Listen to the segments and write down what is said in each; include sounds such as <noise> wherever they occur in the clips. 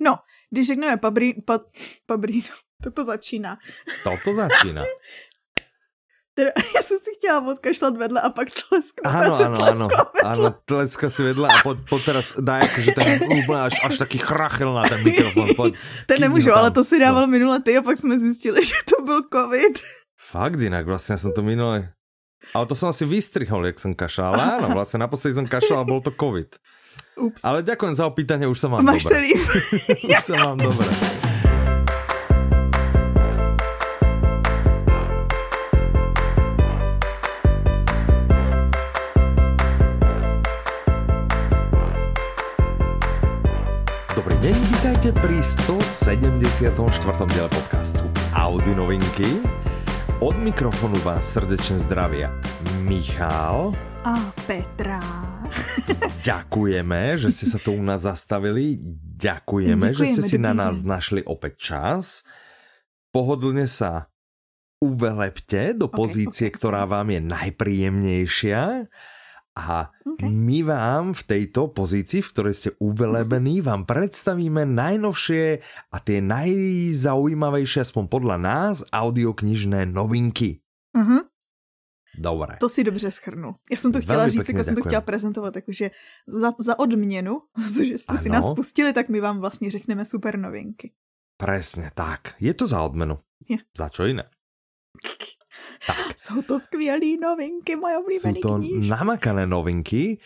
No, když řekneme pabrí, pa, pabríno, <laughs> to to začíná. To to začíná. <laughs> Teda, já jsem si chtěla odkašlat vedle a pak tlesknout. Áno, áno, áno, áno, tleska si vedle a po, po teraz daj že ten úplně až, až taký chrachel na ten mikrofon. Poď, <laughs> to nemůžu, ale to si dával no. minule ty a pak jsme zjistili, že to byl covid. Fakt jinak, vlastně jsem to minule... Ale to jsem asi vystrihol, jak jsem kašal. Ale áno, vlastně naposledy jsem kašal a bol to covid. Ups. Ale ďakujem za opýtanie, už sa mám Máš dobre. <laughs> už sa mám dobre. Dobrý deň, vítajte pri 174. diele podcastu Audi novinky. Od mikrofonu vás srdečne zdravia Michal a Petra. <laughs> Ďakujeme, že ste sa tu u nás zastavili. Ďakujeme, Ďakujeme že ste si na nás našli opäť čas. Pohodlne sa uvelepte do okay, pozície, okay. ktorá vám je najpríjemnejšia. A okay. my vám v tejto pozícii, v ktorej ste uvelebení, vám predstavíme najnovšie a tie najzaujímavejšie, aspoň podľa nás, audioknižné novinky. Uh -huh. Dobré. To si dobře schrnu. Já jsem to chtěla Velmi říct, jako jsem to chtěla prezentovat, jakože za, za odměnu, <laughs> že jste ano. si nás pustili, tak my vám vlastně řekneme super novinky. Presně tak. Je to za odmenu. Je. Za čo jiné? <laughs> Tak. Jsou to skvělé novinky, moje oblíbené Jsou to kníž. namakané novinky.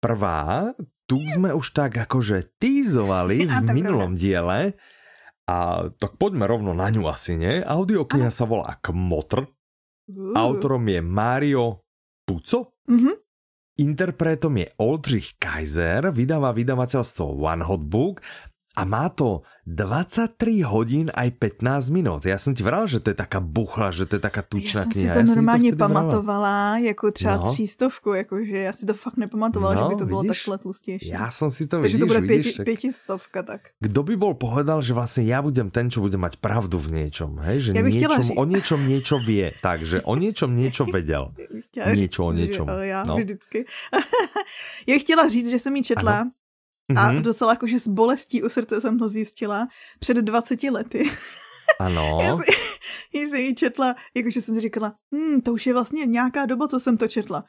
Prvá, tu jsme už tak jakože týzovali <laughs> v minulom diele. A tak poďme rovno na ňu asi, ne? Audiokniha sa volá Kmotr Uh. Autorom je Mario Puco. Mm-hmm. Interpretom je Oldřich Kaiser, vydáva vydavateľstvo One Hot Book a má to 23 hodín aj 15 minut. Já jsem ti vral, že to je taká buchla, že to je taká tučná kniha. Já jsem si to normálně to pamatovala, jako třeba no. třístovku, jakože já si to fakt nepamatovala, no, že by to bylo takhle tlustější. Já jsem si to, Takže vidíš, to bude vidíš, pěti, tak... pětistovka, tak. Kdo by bol povedal, že vlastně já budem ten, čo bude mať pravdu v něčom, hej? Že já bych niečom, o něčom něco vie, takže o něčom něco vedel. <laughs> Něco o něčom. Já no. vždycky. <laughs> já chtěla říct, že jsem ji četla ano a mm-hmm. docela jakože s bolestí u srdce jsem to zjistila před 20 lety. Ano. <laughs> já, si, <laughs> já jsem ji četla, jakože jsem si říkala, hm, to už je vlastně nějaká doba, co jsem to četla.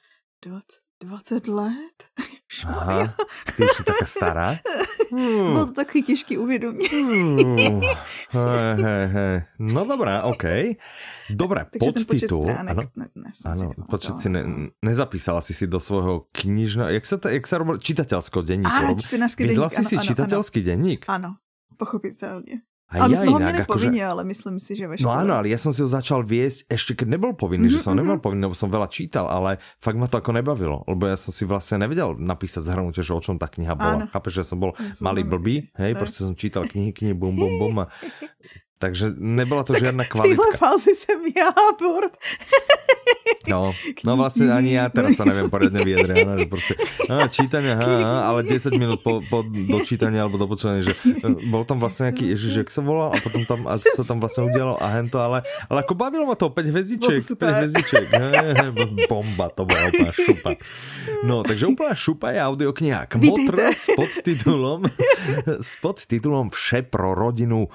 20, 20 let? <laughs> Aha, ty už jsi taká stará? Hmm. Bylo to takový těžký uvědomění. Hmm. <laughs> Hej, hej, hej. No dobré, OK. Dobré, Takže podtitul. Ano, ne, ne, ano počet si ne, nezapísala si si do svojho knižného, jak sa, to, jak sa robil, čitatelského denníku. Á, čtenářský denník, si ano, si ano, čitatelský ano. denník? Ano, pochopitelně. A ja my sme ho měli akože... povinne, ale myslím si, že ve No áno, ale ja som si ho začal viesť ešte keď nebol povinný, mm-hmm, že som nemal povinný, lebo som veľa čítal, ale fakt ma to ako nebavilo, lebo ja som si vlastne nevedel napísať zhrnutie, že o čom tá kniha bola. Chápeš, že som bol ja malý blbý, hej, proste som čítal knihy, knihy, bum, bum, bum a <laughs> takže nebyla to tak žiadna kvalita. V fázi jsem já, Bord. <laughs> No, no vlastne ani ja teraz sa neviem poriadne vyjadriť, no, že proste, á, čítanie, á, á, ale 10 minút po, po dočítania alebo do počúvania, že e, bol tam vlastne nejaký Ježiš, jak sa volal a potom tam a sa tam vlastne udialo a hento, ale, ale ako bavilo ma to 5 hvezdiček, 5 hvezdiček, he, he, bomba, to bola úplná šupa. No, takže úplná šupa je audiokniha Kmotr s podtitulom, s podtitulom Vše pro rodinu,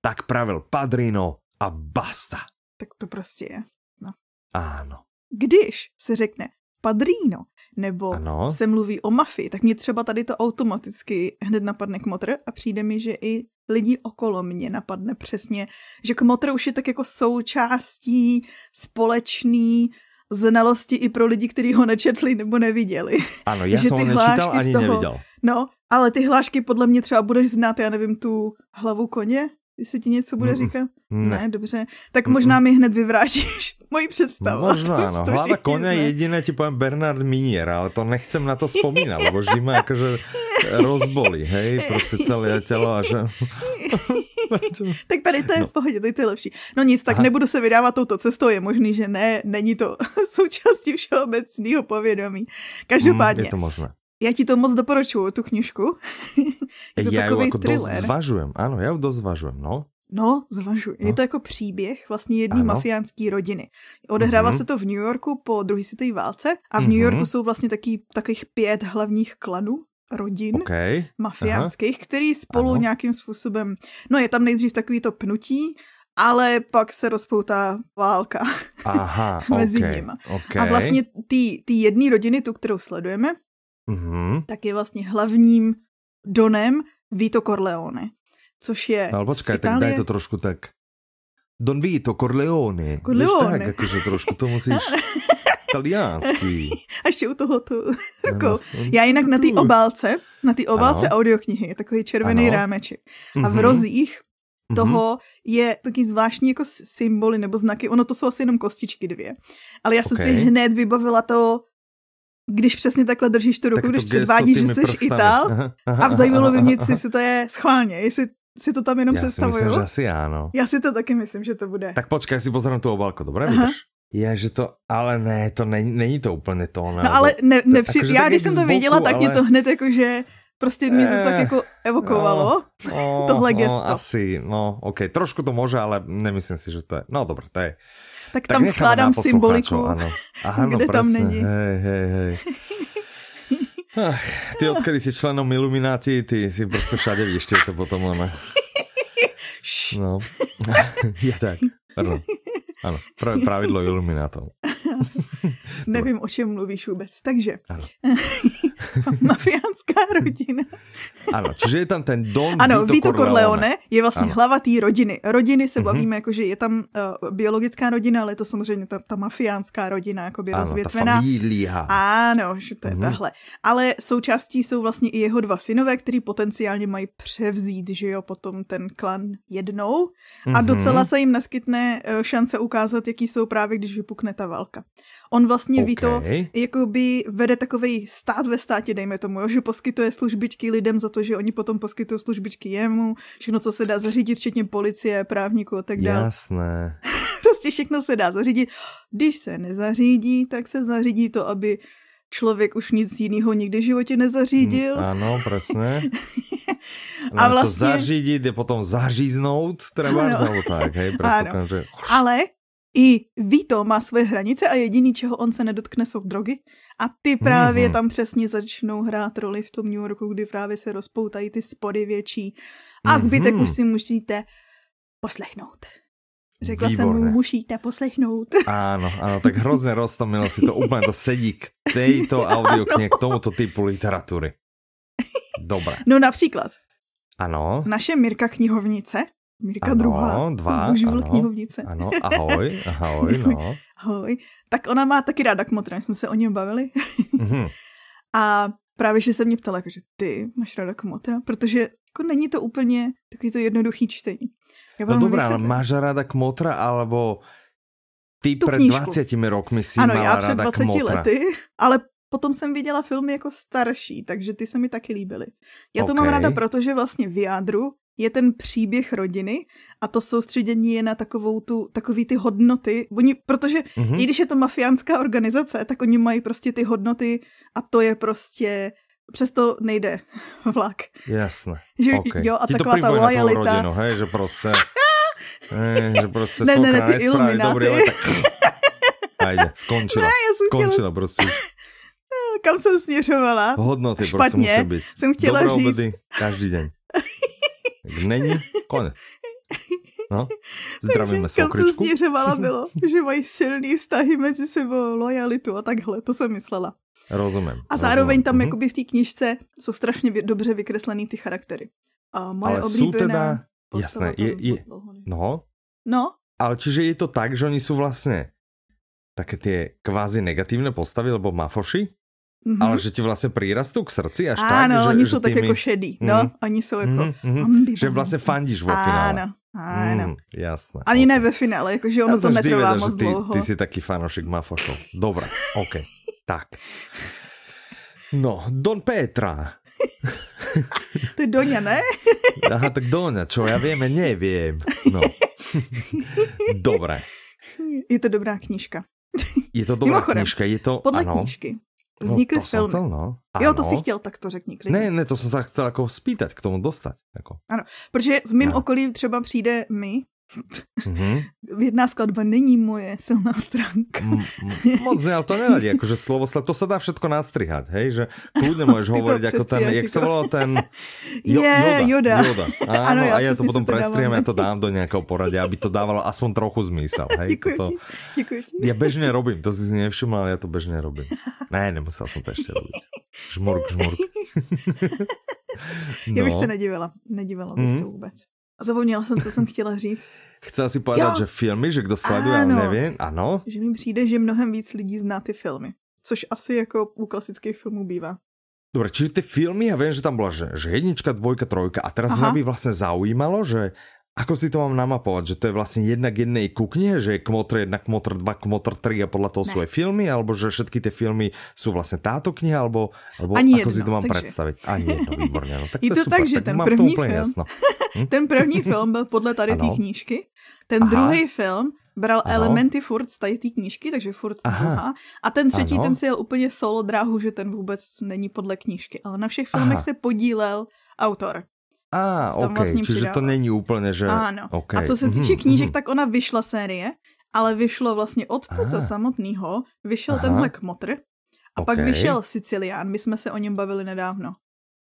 tak pravil Padrino a basta. Tak to prostě je. No. Áno. Když se řekne padrino, nebo ano. se mluví o mafii, tak mě třeba tady to automaticky hned napadne kmotr a přijde mi, že i lidi okolo mě napadne přesně, že kmotr už je tak jako součástí společný znalosti i pro lidi, kteří ho nečetli nebo neviděli. Ano, <laughs> já jsem ho nečítal ani toho, neviděl. No, ale ty hlášky podle mě třeba budeš znát, já nevím, tu hlavu koně, jestli ti něco bude říkat? Ne. ne, dobře. Tak možná mi hned vyvrátíš <laughs> moji představu. Možná, <laughs> no. Hlava koně jediné ti povím Bernard Minier, ale to nechcem na to vzpomínat, <laughs> lebo vždy ma akože rozbolí, hej, prostě celé tělo a že... tak tady to je no. v pohodě, tady to je lepší. No nic, tak Aha. nebudu se vydávat touto cestou, je možný, že ne, není to součástí všeobecného povědomí. Každopádně. Mm, je to možné. Já ti to moc doporučuju, tu knižku. <laughs> je to já ju jako thriller. dost zvažujem, ano, já ju dost zvažujem, no. No, zvažuji. No. Je to jako příběh vlastně jedné mafiánské rodiny. Odehrává mm-hmm. se to v New Yorku po druhé světové válce a v mm-hmm. New mhm. Yorku jsou vlastně taky, takových pět hlavních klanů rodin okay. mafiánských, Aha. který spolu ano. nějakým způsobem, no je tam nejdřív takový to pnutí, ale pak se rozpoutá válka Aha, <laughs> mezi okay, nimi. Okay. A vlastně ty jedné rodiny, tu, kterou sledujeme, mm-hmm. tak je vlastně hlavním donem Vito Corleone, což je Ale počkaj, tak daj to trošku tak. Don Vito Corleone. Corleone. Víš tak, jakože trošku to musíš... <laughs> Taliánský. A ještě u toho tu <laughs> rukou. Já jinak na té obálce, na té obálce ano. audioknihy je takový červený ano. rámeček. A v mhm. rozích mhm. toho je taky zvláštní jako symboly nebo znaky. Ono to jsou asi jenom kostičky dvě. Ale já jsem okay. si hned vybavila to, když přesně takhle držíš tu ruku, tak když předvádíš, že jsi prstami. Ital aha, aha, a zajímalo by mě, jestli to je schválně, jestli si to tam jenom já představuju. Já si myslím, že asi ano. Já si to taky myslím, že to bude. Tak počkej, si pozrám tu obálku, dobré? Vydrž. Je, že to, ale ne, to není, není to úplně to. Ne, no ale ne, nepři... jako, já když jsem to věděla, tak ale... mě to hned jakože prostě mě to tak eh, jako evokovalo, no, <laughs> no, tohle gesto. No, asi, no, ok, trošku to může, ale nemyslím si, že to je, no dobré, to je. Tak, tak tam vkládám symboliku, ano. <laughs> Aha, no, kde presne. tam není. Hej, hej, hej. Ach, ty odkedy si členom Illuminati, ty si prostě všade víš, to potom ono. No, <laughs> je tak, pardon. Ano, pravidlo iluminátov. <laughs> Nevím, o čem mluvíš vůbec. Takže, <laughs> mafiánská rodina. <laughs> ano, čiže je tam ten Don Ano, Vito, Vito Corleone. Corleone je vlastně ano. hlava té rodiny. Rodiny se mhm. bavíme, uh-huh. jako, že je tam uh, biologická rodina, ale je to samozřejmě ta, ta mafiánská rodina, jako by rozvětvená. Ano, že to je uh-huh. tahle. Ale součástí jsou vlastně i jeho dva synové, který potenciálně mají převzít, že jo, potom ten klan jednou. A docela se jim naskytne uh, šance ukázat, jaký jsou právě, když vypukne ta válka. On vlastně okay. ví to, jakoby vede takový stát ve státě, dejme tomu, jo, že poskytuje službičky lidem za to, že oni potom poskytují službičky jemu, všechno, co se dá zařídit, včetně policie, právníků a tak dále. Jasné. <laughs> prostě všechno se dá zařídit. Když se nezařídí, tak se zařídí to, aby člověk už nic jiného nikdy v životě nezařídil. Mm, ano, přesně. <laughs> a vlastně... zařídit je potom zaříznout, třeba, ano. tak, hej, <laughs> ano. že... Ale i Vito má svoje hranice a jediný, čeho on se nedotkne, jsou drogy. A ty právě mm-hmm. tam přesně začnou hrát roli v tom New Yorku, kdy právě se rozpoutají ty spory větší. A zbytek mm-hmm. už si musíte poslechnout. Řekla Výborné. jsem mu, musíte poslechnout. <laughs> Áno, áno, tak hrozně roztomilo si to, úplně to sedí k tejto <laughs> audioknihe, k tomuto typu literatury. Dobré. No například. Ano. Naše Mirka knihovnice Mirka ano, druhá. Dva, ano, knihovnice. Ano, ahoj, ahoj, no. ahoj. Tak ona má taky ráda kmotra, jsme se o něm bavili. mm-hmm. <laughs> A právě, že se mě ptala, že ty máš ráda kmotra, protože jako není to úplně takový to jednoduchý čtení. Já no dobrá, ale máš ráda kmotra, alebo ty tu před knížku. 20 rokmi si ano, já před 20 kmotra. lety, ale potom jsem viděla filmy jako starší, takže ty se mi taky líbily. Já to okay. mám ráda, protože vlastně v jádru je ten příběh rodiny a to soustředění je na takovou tu, takový ty hodnoty. Oni, protože mm-hmm. i když je to mafiánská organizace, tak oni mají prostě ty hodnoty a to je prostě přesto nejde <laughs> vlak. Jasné. <laughs> Že, okay. jo, a Ti taková ta lojalita. Rodinu, hej, že prostě, <laughs> hej, že prostě ne, ne, ne, ty ilumináty. Ajde, skončila. Ne, já jsem skončila chtěla... prostě. Kam jsem směřovala? Hodnoty Špatně. prostě musí být. jsem chtěla Dobrou říct. každý den. Není, konec. No, zdravíme Takže kam se směřovala bylo, že mají silný vztahy mezi sebou, lojalitu a takhle, to jsem myslela. Rozumím. A zároveň rozumím. tam mhm. jakoby v té knižce jsou strašně dobře vykreslený ty charaktery. A moje ale oblíbená jsou teda, jasné, je, je, no, no, ale čiže je to tak, že oni jsou vlastně také ty kvázi negatívne postavy, lebo mafoši, Mm-hmm. Ale že ti vlastně přirastou k srdci až ano, tak, Ano, oni že jsou tak jako šedí, no, mm, oni jsou jako... Mm, mm, že vlastně fandíš vo finále. Ano, ano. Mm, jasné. Ani okay. ne ve finále, jakože ono to netrvá moc ty, dlouho. Ty jsi taky fanošik Mafošov. Dobré, OK, <laughs> tak. No, Don Petra. <laughs> to je Doňa, ne? <laughs> Aha, tak Doňa, čo ja viem, neviem. No. Dobré. Je to dobrá knižka. Je to dobrá Mimochodem, knižka, je to... Podle ano. knižky Vznikly no, to filmy. Chcel, no. Jo, to si chtěl, tak to řekni klidně. Ne, ne, to jsem se chcel jako spýtať, k tomu dostat. Jako. Ano, protože v mém no. okolí třeba přijde mi, Mm-hmm. <laughs> Jedna skladba není moje silná stránka. M- moc ne, ale to nevadí, <laughs> akože slovo, to sa dá všetko nastrihať, hej, že kľudne <laughs> môžeš hovoriť ako ten, jak sa volal ten jo, je, Joda. Joda. Áno, ano, a ja to potom prestriham, ja to dám do nejakého poradia, aby to dávalo aspoň trochu zmysel, hej. Děkuji toto, ti, děkuji ti. Ja bežne robím, to si nevšiml, ale ja to bežne robím. Ne, nemusel som to ešte robiť. Žmurk, žmurk. no. Já bych se nedivila, nedivila bych mm. se vůbec. Zapomněla jsem, co jsem chtěla říct. Chcela si povedať, že filmy, že kdo sleduje, ale nevím, ano. Že mi přijde, že mnohem víc lidí zná ty filmy. Což asi jako u klasických filmů bývá. Dobre, čiže ty filmy, ja viem, že tam bola, že, že jednička, dvojka, trojka a teraz Aha. by vlastne zaujímalo, že Ako si to mám namapovať? Že to je vlastne jedna k jednej ku knihe? Že je Kmotr 1, Kmotr 2, Kmotr 3 a podľa toho ne. sú aj filmy? Alebo že všetky tie filmy sú vlastne táto kniha? Alebo, alebo Ani ako jedno, si to mám takže... představit? Ani jedno, výborně. No, tak <laughs> je to, to super, tak, že tak ten první film, jasno. <laughs> Hm? ten první film byl podle tady té knížky. Ten Aha. druhý film bral ano. elementy furt z tady té knížky, takže furt druhá. A ten třetí, ano. ten si jel úplně solo dráhu, že ten vůbec není podle knížky. Ale na všech filmech Aha. se podílel autor. A, ok, vlastně čiže to není úplně, že... Ano. Okay. A co se mhm, týče knížek, mm-hmm. tak ona vyšla série, ale vyšlo vlastně od Puce samotného, vyšel Aha. tenhle Kmotr a okay. pak vyšel Sicilián, my jsme se o něm bavili nedávno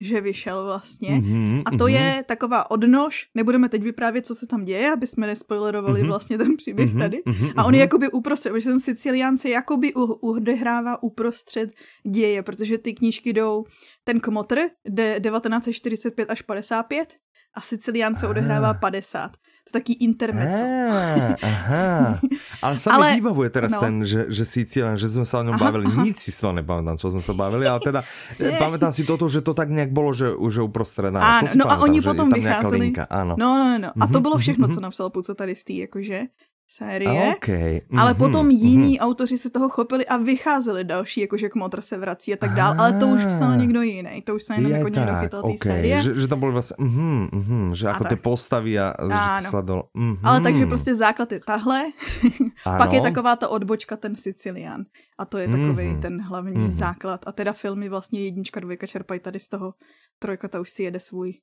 že vyšel vlastně. Mm-hmm, a to mm-hmm. je taková odnož, nebudeme teď vyprávět, co se tam děje, aby jsme nespoilerovali mm-hmm. vlastně ten příběh mm-hmm, tady. Mm-hmm, a on je jakoby uprostřed, protože ten Sicilián se jakoby odehrává uprostřed děje, protože ty knížky jdou, ten Kmotr jde 1945 až 55 a Sicilián se odehrává 50 to taký intermezzo. Ah, aha. <laughs> Ale sa ale, mi vybavuje teraz no. ten, že, že Sicílian, že sme sa o ňom aha, bavili. Aha. Nic si z toho nepamätám, čo sme sa bavili, ale teda <laughs> Je. Eh, pamätám si toto, že to tak nejak bolo, že už uprostred. Áno, to no pamätám, a oni potom vycházeli. Áno. No, no, no. A to mhm, bylo všechno, mhm, co napsal Puco tady z tý, jakože série. Okay. Mm-hmm. Ale potom jiní mm-hmm. autoři se toho chopili a vycházeli další, jakože Kmotr se vrací a tak dál, ale to už psal někdo jiný, to už se jenom jako někdo chytal okay. série. Že, že tam byly vlastně, mm-hmm, mm-hmm, že jako ty postavy a že sledol. Mm-hmm. Ale takže prostě základ je tahle, <laughs> pak je taková ta odbočka, ten Sicilian. A to je takový mm-hmm. ten hlavní mm-hmm. základ. A teda filmy vlastně jednička, dvojka čerpají tady z toho. Trojka ta už si jede svůj.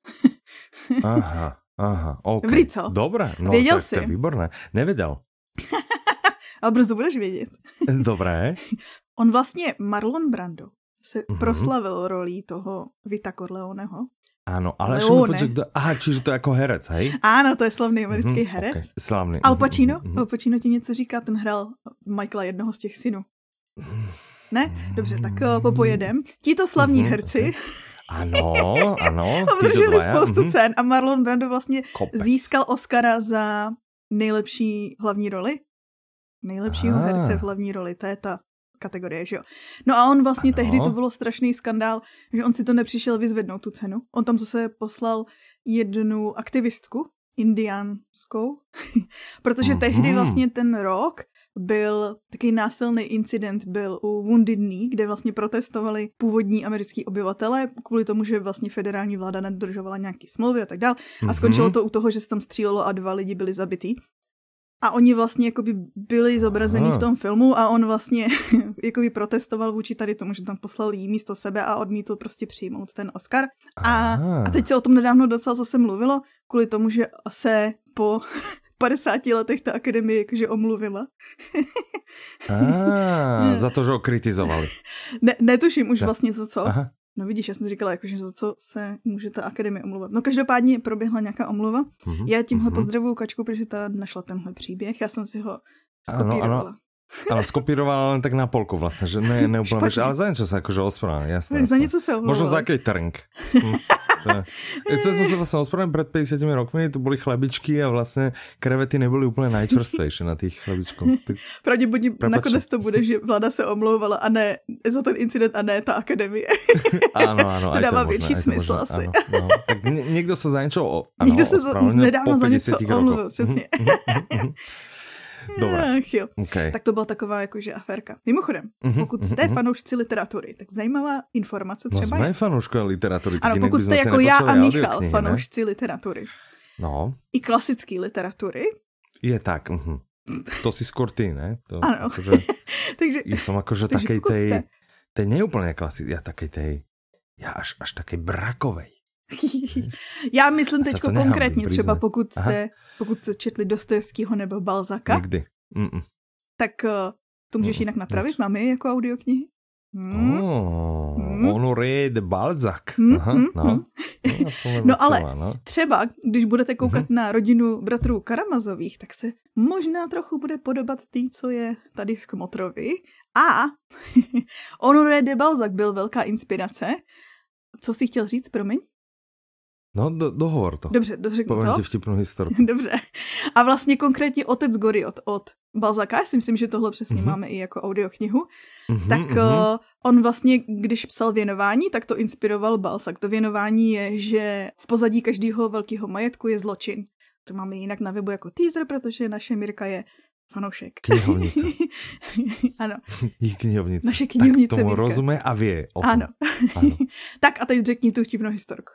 Aha. <laughs> Aha, ok. Dobrý, co? Dobré, no Věděl tak, jsi? to je výborné. Nevěděl. <laughs> Ale brzo budeš vědět. <laughs> Dobré. On vlastně, Marlon Brando, se mm-hmm. proslavil rolí toho Vita Corleoneho. Áno, ale ešte mi počuť, kdo... Aha, čiže to je jako herec, hej? Áno, to je slavný americký mm-hmm, herec. Okay. Slavný. Al Pacino? Mm-hmm. Al Pacino ti něco říká, ten hrál Michaela jednoho z těch synů. Ne? Dobře, tak uh, popojedem. Tito slavní mm-hmm, herci okay <laughs> ano, ano. <laughs> Obdrželi spoustu mm-hmm. cen a Marlon Brando vlastně Kopec. získal Oscara za nejlepší hlavní roli. Nejlepšího Aha. herce v hlavní roli, to je ta kategorie, že jo. No a on vlastně ano. tehdy to bylo strašný skandál, že on si to nepřišel vyzvednout tu cenu. On tam zase poslal jednu aktivistku, indiánskou, <laughs> protože mm-hmm. tehdy vlastně ten rok byl takový násilný incident byl u Wounded Knee, kde vlastně protestovali původní americký obyvatele kvůli tomu, že vlastně federální vláda nedodržovala nějaký smlouvy a tak dál. A mhm. skončilo to u toho, že se tam střílelo a dva lidi byli zabitý. A oni vlastně jakoby byli zobrazeni v tom filmu a on vlastně <laughs> jakoby protestoval vůči tady tomu, že tam poslal jí místo sebe a odmítl prostě přijmout ten Oscar. A, a teď se o tom nedávno docela zase mluvilo, kvůli tomu, že se po 50 letech ta akademie jakože omluvila. ah, <laughs> za to, že ho kritizovali. Ne, netuším už vlastně za co. Aha. No vidíš, já jsem říkala, jakože za co se může ta akademie omluvat. No každopádně proběhla nějaká omluva. Uh-huh, já tímhle uh-huh. pozdravuju Kačku, protože ta našla tenhle příběh. Já jsem si ho skopírovala. Ano, ano. Ale skopírovala len tak na polku vlastne, že ne, ne úplne, ale za niečo sa akože ospravedlňujem, jasné. Za niečo sa omluvala. Možno za catering. <laughs> Hm. <laughs> To sme sa vlastne ospravedlňovali pred 50 rokmi, to boli chlebičky a vlastne krevety neboli úplne najčerstvejšie na tých chlebičkoch. Tak... Pravděpodobně nakonec to bude, že vláda se omlouvala a ne za ten incident a ne ta akademie. <laughs> Áno, áno. to dává větší smysl možné, asi. Áno, no. Tak niekto sa za niečo o, áno, Niekto sa nedávno za niečo omluvil, přesně. Dobré. Ach jo. Okay. Tak to byla taková jakože aférka. Mimochodem, mm-hmm, pokud jste mm-hmm. fanoušci literatury, tak zajímavá informace no, třeba no, jsme fanoušky literatury. Ano, pokud jste jako já a Michal fanoušci ne? literatury. No. I klasické literatury. Je tak. Mm-hmm. To si skôr ty, ne? To, ano. Akože, <laughs> takže, ja som akože takže takej tej, jste... tej neúplne klasické, ja takej tej, ja až, až takej brakovej. Já myslím teď konkrétně třeba, pokud jste, pokud jste četli Dostojevského nebo Balzaka. Nikdy. Mm-mm. Tak uh, to můžeš jinak napravit, máme je jako audioknihy. Hmm. Oh, hmm. Honoré de Balzac. Hmm, Aha, hmm, no. Hmm. No, <laughs> no ale no. třeba, když budete koukat hmm. na rodinu bratrů Karamazových, tak se možná trochu bude podobat tý, co je tady v Kmotrovi. A <laughs> Honoré de Balzac byl velká inspirace. Co si chtěl říct, promiň? No, do, dohovor to. Dobře, dořeknu Povím to. ti vtipnou historku. <laughs> Dobře. A vlastně konkrétně Otec Goriot od Balzaka, já si myslím, že tohle přesně mm-hmm. máme i jako audioknihu, mm-hmm, tak mm-hmm. Uh, on vlastně, když psal věnování, tak to inspiroval Balzak. To věnování je, že v pozadí každého velkého majetku je zločin. To máme jinak na webu jako teaser, protože naše Mirka je fanoušek. Knihovnice. <laughs> ano. <laughs> Jich knihovnice. Naše knihovnice tak tomu Mirka. rozumí a vě o tom. Ano. ano. tak a teď řekni tu vtipnou historku.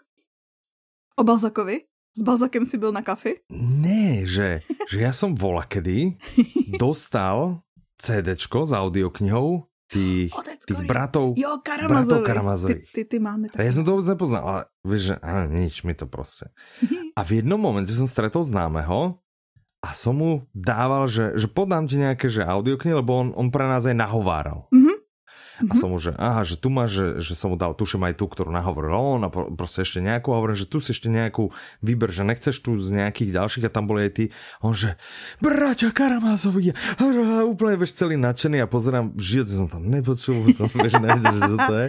O Balzakovi? S Balzakem si byl na kafi? Ne, že, že ja som vola kedy <laughs> dostal CDčko s audioknihou tých, tých bratov, jo, Karamazovi. bratov Karamazových. Ty, ty, ty máme tak. Ja som to vôbec nepoznal, ale vieš, že á, nič mi to proste. <laughs> A v jednom momente som stretol známeho a som mu dával, že, že podám ti nejaké že audioknihy, lebo on, on pre nás aj nahováral. Mm -hmm. A som mu, že aha, že tu máš, že, že som mu dal, tuším aj tú, ktorú nahovoril on a proste ešte nejakú, a hovorím, že tu si ešte nejakú výber, že nechceš tu z nejakých ďalších a tam boli aj ty. On že, braťa Karamázovi, úplne vieš celý nadšený a pozerám, živote som tam nepočul, <laughs> som vieš, nevedel, že to je.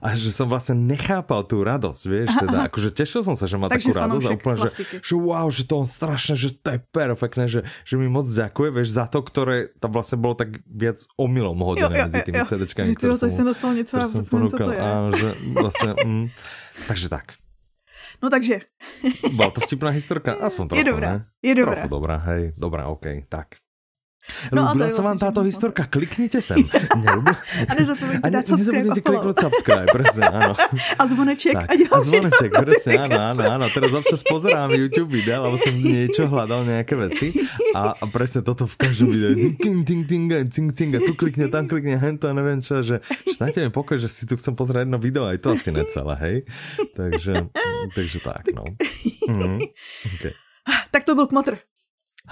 A že som vlastne nechápal tú radosť, vieš, teda, akože tešil som sa, že má Takže takú radosť a úplne, že, že wow, že to on strašne, že to je perfektné, že, že mi moc ďakuje, vieš, za to, ktoré tam vlastne bolo tak viac omylom hodené medzi tými CDčkami, jo, tak jsem dostal něco a jsem ponúkal, to je. Áno, že vlastne, mm, takže tak. No takže. Byla to vtipná historka? Aspoň trochu, Je dobrá, ne? je dobrá. Trochu dobrá, hej, dobrá, OK, tak. No Ľúbila sa vám táto historka, kliknite sem. <laughs> A nezapomeňte dať subscribe a kliknúť subscribe, presne, áno. A zvoneček tak, a ďalšie A zvoneček, presne, áno, áno, áno. Teraz občas pozerám YouTube videa, lebo som niečo hľadal, nejaké veci a, a presne toto v každom videu. Ting, ting, ting, ting, ting, a tu klikne, tam klikne, hento a neviem čo, že, že dajte mi pokoj, že si tu chcem pozrieť jedno video, aj to asi necelé, hej. Takže, takže tak, no. Mm, okay. Tak to byl kmotr.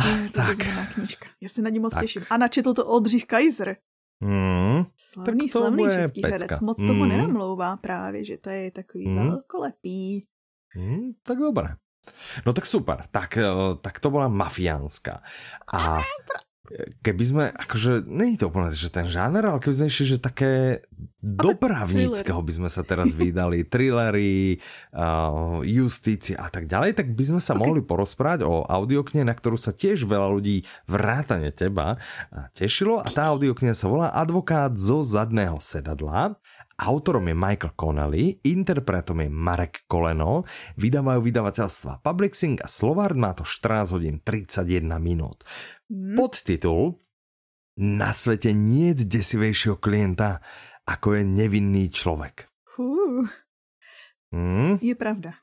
Je to tak. knížka. Já se na ní moc tak. těším. A načetl to Oldřich Kaiser. Mm, slavný, slavný český pecka. herec. Moc mm. tomu nenamlouvá právě, že to je takový mm. velkolepý. Mm, tak dobré. No tak super. Tak, eh, tak to bola mafiánska. A keby sme, akože, není to úplne, že ten žáner, ale keby sme išli, že také dopravníckého by sme sa teraz vydali, <laughs> thrillery, uh, justície a tak ďalej, tak by sme sa okay. mohli porozprávať o audiokne, na ktorú sa tiež veľa ľudí vrátane teba tešilo. A tá audiokniha sa volá Advokát zo zadného sedadla. Autorom je Michael Connelly, interpretom je Marek Koleno, vydávajú vydavateľstva Publixing a Slovard má to 14 hodín 31 minút. Mm. Podtitul Na svete nie je desivejšieho klienta, ako je nevinný človek. Uh. Mm. Je pravda.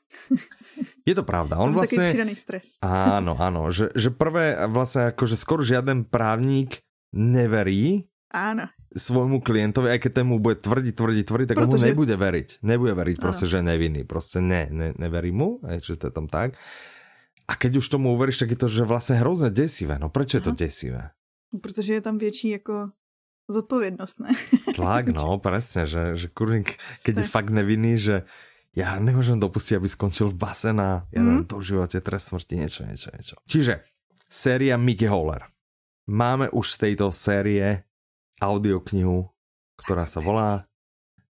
Je to pravda. On vlastne... Taký stres. Áno, áno. Že, že prvé vlastne akože skoro žiaden právnik neverí. Áno svojmu klientovi, aj keď ten mu bude tvrdiť, tvrdiť, tvrdiť, tak Protože... mu nebude veriť. Nebude veriť proste, že je nevinný. Proste ne, ne, neverí mu, aj, že to je tam tak. A keď už tomu uveríš, tak je to, že vlastne hrozně desivé. No prečo je to desivé? No, protože je tam větší jako zodpovědnost, ne? Tlak, <laughs> no, presne, že, že kurník, keď Stres. je fakt nevinný, že ja nemôžem dopustiť, aby skončil v basena, a ja mm. neviem, to v živote trest smrti, niečo, niečo, niečo. Čiže, séria Mickey Holler. Máme už z tejto série audioknihu, ktorá sa volá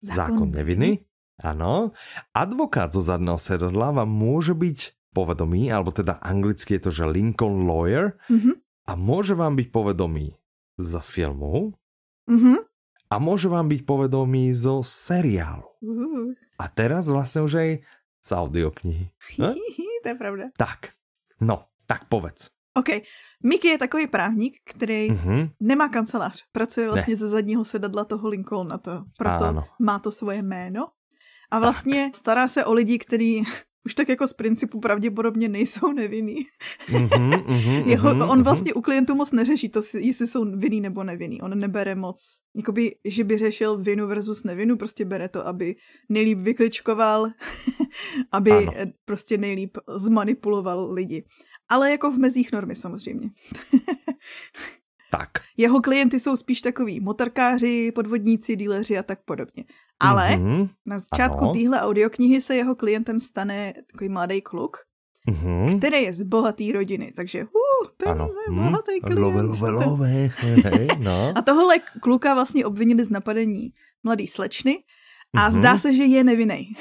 Zákon neviny. Áno. Advokát zo zadného sedadla vám môže byť povedomý, alebo teda anglicky je to, že Lincoln Lawyer, mm-hmm. a môže vám byť povedomý z filmu mm-hmm. a môže vám byť povedomý zo seriálu. Uh. A teraz vlastne už aj z audioknihy. <laughs> To je pravda. Tak, no, tak povedz. OK. Mickey je takový právník, který mm-hmm. nemá kancelář. Pracuje vlastně ne. ze zadního sedadla toho Lincolna, to, proto ano. má to svoje jméno. A vlastně tak. stará se o lidi, kteří už tak jako z principu pravděpodobně nejsou nevinný. Mm-hmm, mm-hmm, <laughs> Jeho, mm-hmm, on vlastně u klientů moc neřeší to, jestli jsou vinný nebo nevinný. On nebere moc, jakoby, že by řešil vinu versus nevinu, prostě bere to, aby nejlíp vykličkoval, <laughs> aby ano. prostě nejlíp zmanipuloval lidi. Ale jako v mezích normy samozřejmě. tak. <laughs> Jeho klienty jsou spíš takový motorkáři, podvodníci, díleři a tak podobně. Ale mm-hmm. na začátku téhle audioknihy se jeho klientem stane takový mladý kluk, mm-hmm. který je z bohatý rodiny, takže uh, peníze, ano. bohatý mm, klient. Love, love, love. <laughs> Hey, no. A tohle kluka vlastně obvinili z napadení mladý slečny a mm-hmm. zdá se, že je nevinný.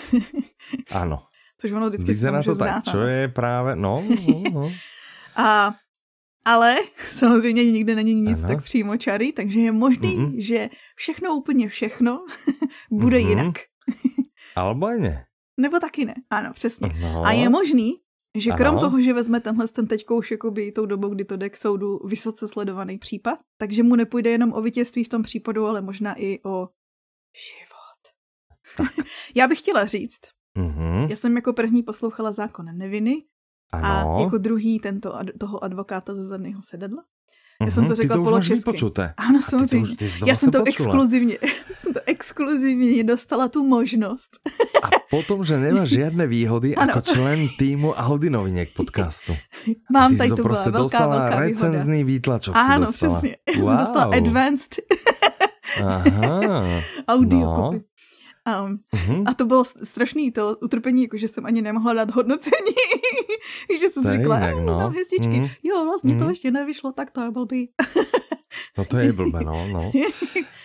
ano. <laughs> Což ono vždycky Vyzerá to tak, čo je právě, no. no, no. <laughs> a ale <laughs> samozřejmě nikde není nic ano. tak přímočarý, takže je možný, mm-hmm. že všechno úplně všechno <laughs> bude mm-hmm. jinak. <laughs> Albo ne. Nebo taky ne, ano, přesně. No. A je možný, že krom ano. toho, že vezme tenhle ten teďko už jakoby tou dobou, kdy to jde k soudu vysoce sledovaný případ, takže mu nepůjde jenom o vítězství v tom případu, ale možná i o život. Já bych chtěla říct, mm-hmm. já jsem jako první poslouchala zákon neviny ano. A jako druhý tento, toho advokáta ze zadného sedadla. Já jsem to mhm, řekla poločesky. Ano, samozřejmě. Ty to Já jsem to počula. exkluzivně, <laughs> jsem to exkluzivně dostala tu možnost. A potom, že nemáš žádné výhody ano. jako člen týmu Audi novinek podcastu. <laughs> Mám Ty tady to, to prostě velká, dostala velká recenzný výtlačok. Ano, přesně. Já wow. jsem dostala advanced Aha. <laughs> audio no. kopy. Um, mm-hmm. A to bylo strašný, to utrpení, jako že jsem ani nemohla dát hodnocení. <laughs> že jsem si řekla, jinak, no. mám hvězdičky. Mm-hmm. Jo, vlastně mm-hmm. to mhm. ještě nevyšlo, tak to je blbý. no to je blbé, no, no.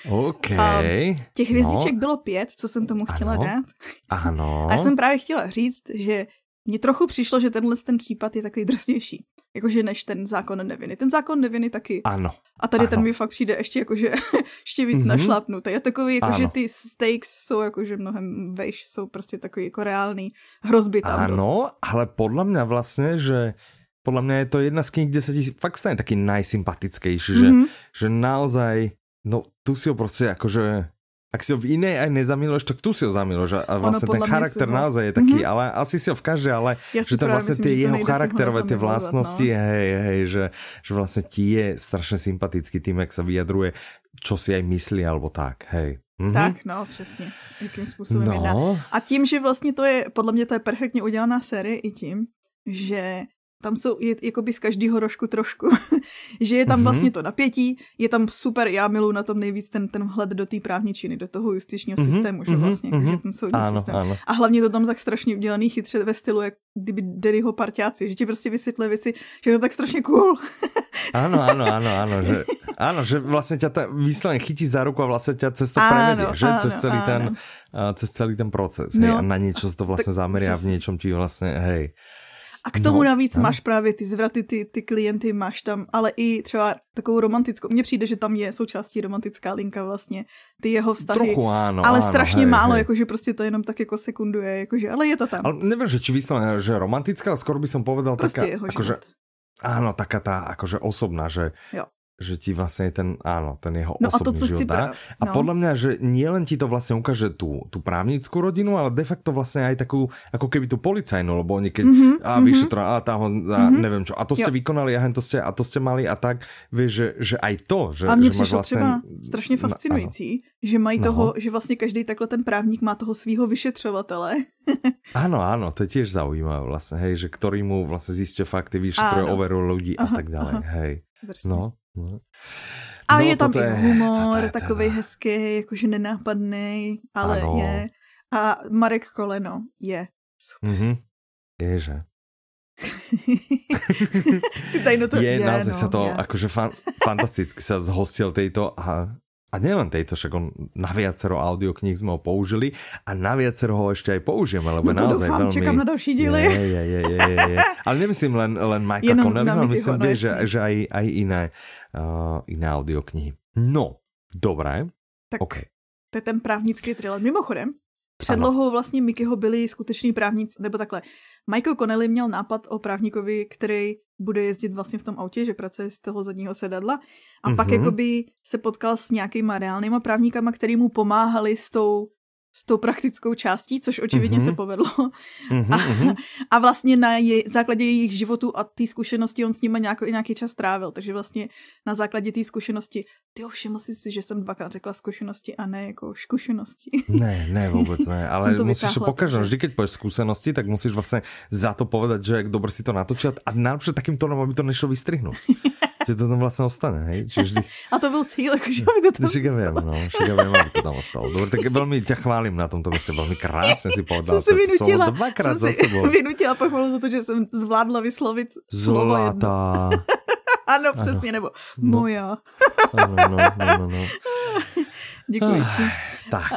<laughs> OK. Um, těch hvězdiček no. bylo pět, co jsem tomu chtěla ano. dát. Ano. A já jsem právě chtěla říct, že mně trochu přišlo, že tenhle ten případ je takový drsnější. Jakože než ten zákon neviny. Ten zákon neviny taky. Ano. A tady ano. ten mi fakt přijde ještě jakože <laughs> ještě víc mm-hmm. našlapnutý. Je takový, jakože ty stakes jsou jakože mnohem vejš, jsou prostě takový jako reálný hrozby tam Ano, dost. ale podle mě vlastně, že podle mě je to jedna z knih, kde se ti fakt stane taký najsympatickejší, mm-hmm. že, že naozaj, no tu si ho prostě jakože ak si ho v inej aj nezamiluješ, tak tu si ho zamiluješ. A vlastne ten charakter ho... naozaj je taký, mm-hmm. ale asi si ho v každej, ale ja že tam vlastne tie jeho charakterové, tie vlastnosti, no. hej, hej, že, že vlastne ti je strašne sympatický tým, jak sa vyjadruje, čo si aj myslí, alebo tak, hej. Mm-hmm. Tak, no, přesně. Jakým způsobem no. jedná. A tím, že vlastně to je, podle mě to je perfektně udělaná série i tím, že tam jsou je, jakoby z každého rožku trošku, <laughs> že je tam mhm. vlastně to napětí, je tam super, já miluji na tom nejvíc ten, ten vhled do té právničiny, do toho justičního mm-hmm. systému, že mhm, vlastně, mm-hmm. že ten soudní ano, systém. Ano. A hlavně to tam tak strašně udělaný chytře ve stylu, jak kdyby Dannyho parťáci, že ti prostě vysvětlí věci, že je to tak strašně cool. <laughs> ano, ano, ano, ano, že, ano, že vlastně tě ta výsledně chytí za ruku a vlastně tě cesta prevedie, že ano, cez celý ano. ten, cez celý ten proces, no, hej, a na něco to vlastně zameria v něčem ti vlastně, hej, a k tomu no, navíc no. máš právě ty zvraty, ty, ty klienty máš tam, ale i třeba takovou romantickou. Mně přijde, že tam je součástí romantická linka vlastně, ty jeho vztahy. Trochu ano, Ale ano, strašně hej, málo, hej. jakože prostě to jenom tak jako sekunduje, jakože, ale je to tam. Ale nevím, že či vyslovene, že romantická, skoro by som povedal prostě taká, akože, áno, taká tá akože osobná, že jo že ti vlastně ten, áno, ten jeho no osobný a to, co život dá. No. A podle mě, že nielen ti to vlastně ukáže tu, tu právnickou rodinu, ale de facto vlastně aj takú, ako keby tu policajnú, lebo oni keď, mm-hmm, a mm-hmm. vyšetro, a tá ho, a mm-hmm. nevím čo, a to ste vykonali, a to ste, a to ste mali a tak, vieš, že, že aj to, že, a mně že přišlo vlastně... třeba strašně fascinující, no, že mají no. toho, že vlastně každý takhle ten právník má toho svého vyšetřovatele. <laughs> Áno, áno, to je tiež zaujímavé vlastne, hej, že ktorý mu vlastne zistuje fakty, vyšetruje, overu ľudí a tak aha. hej. No, No. A no, je tam i humor, je, takový hezký, jakože nenápadný, ale ano. je. A Marek Koleno je super. Mm-hmm. Ježe. <laughs> si to je, je naozaj no, sa to je. akože fan, fantasticky sa zhostil tejto a a nielen tejto, však on na viacero audiokníh sme ho použili a na viacero ho ešte aj použijeme, lebo no to naozaj doufám, veľmi... čekám na další díly. Je, je, je, je, je. Ale nemyslím len, len Michael Connelly, ale myslím, vie, že, že aj, aj iné, uh, iné audioknihy. No, dobré. Tak okay. to je ten právnický thriller. Mimochodem, Předlohou ano. vlastně Mickeyho byli skuteční právníci, nebo takhle. Michael Connelly měl nápad o právníkovi, který bude jezdit vlastně v tom autě, že pracuje z toho zadního sedadla a mm-hmm. pak jakoby se potkal s nějakýma reálnýma právníkama, který mu pomáhali s tou s tou praktickou částí, což očividně mm-hmm. se povedlo. Mm-hmm, a, mhm. a vlastně na je, základě jejich životu a té zkušenosti on s nimi nějaký, nějaký čas trávil, takže vlastně na základě té zkušenosti, ty všiml jsi si, že jsem dvakrát řekla zkušenosti a ne jako zkušenosti. Ne, ne, vůbec ne, <laughs> ale musíš to pokaždé, vždy, keď povieš zkušenosti, tak musíš vlastně za to povedať, že jak dobře si to natočit a najlepšie takým tónom, aby to nešlo vystrihnúť. <laughs> že to tam vlastně ostane, hej? Čiže vždy... <laughs> A to byl cíl, jako, že by to tam Však vím, no, však vím, aby to tam ostalo. Dobre, tak velmi tě chválím na tomto místě, velmi krásně si <laughs> povedal. Jsem si vynutila, dvakrát jsem za sebou. <laughs> vynutila pochvalu za to, že jsem zvládla vyslovit slovo Zlatá. ano, přesně, ano. nebo no. moja. ano, no, no, no, no. Děkuji ti. Tak.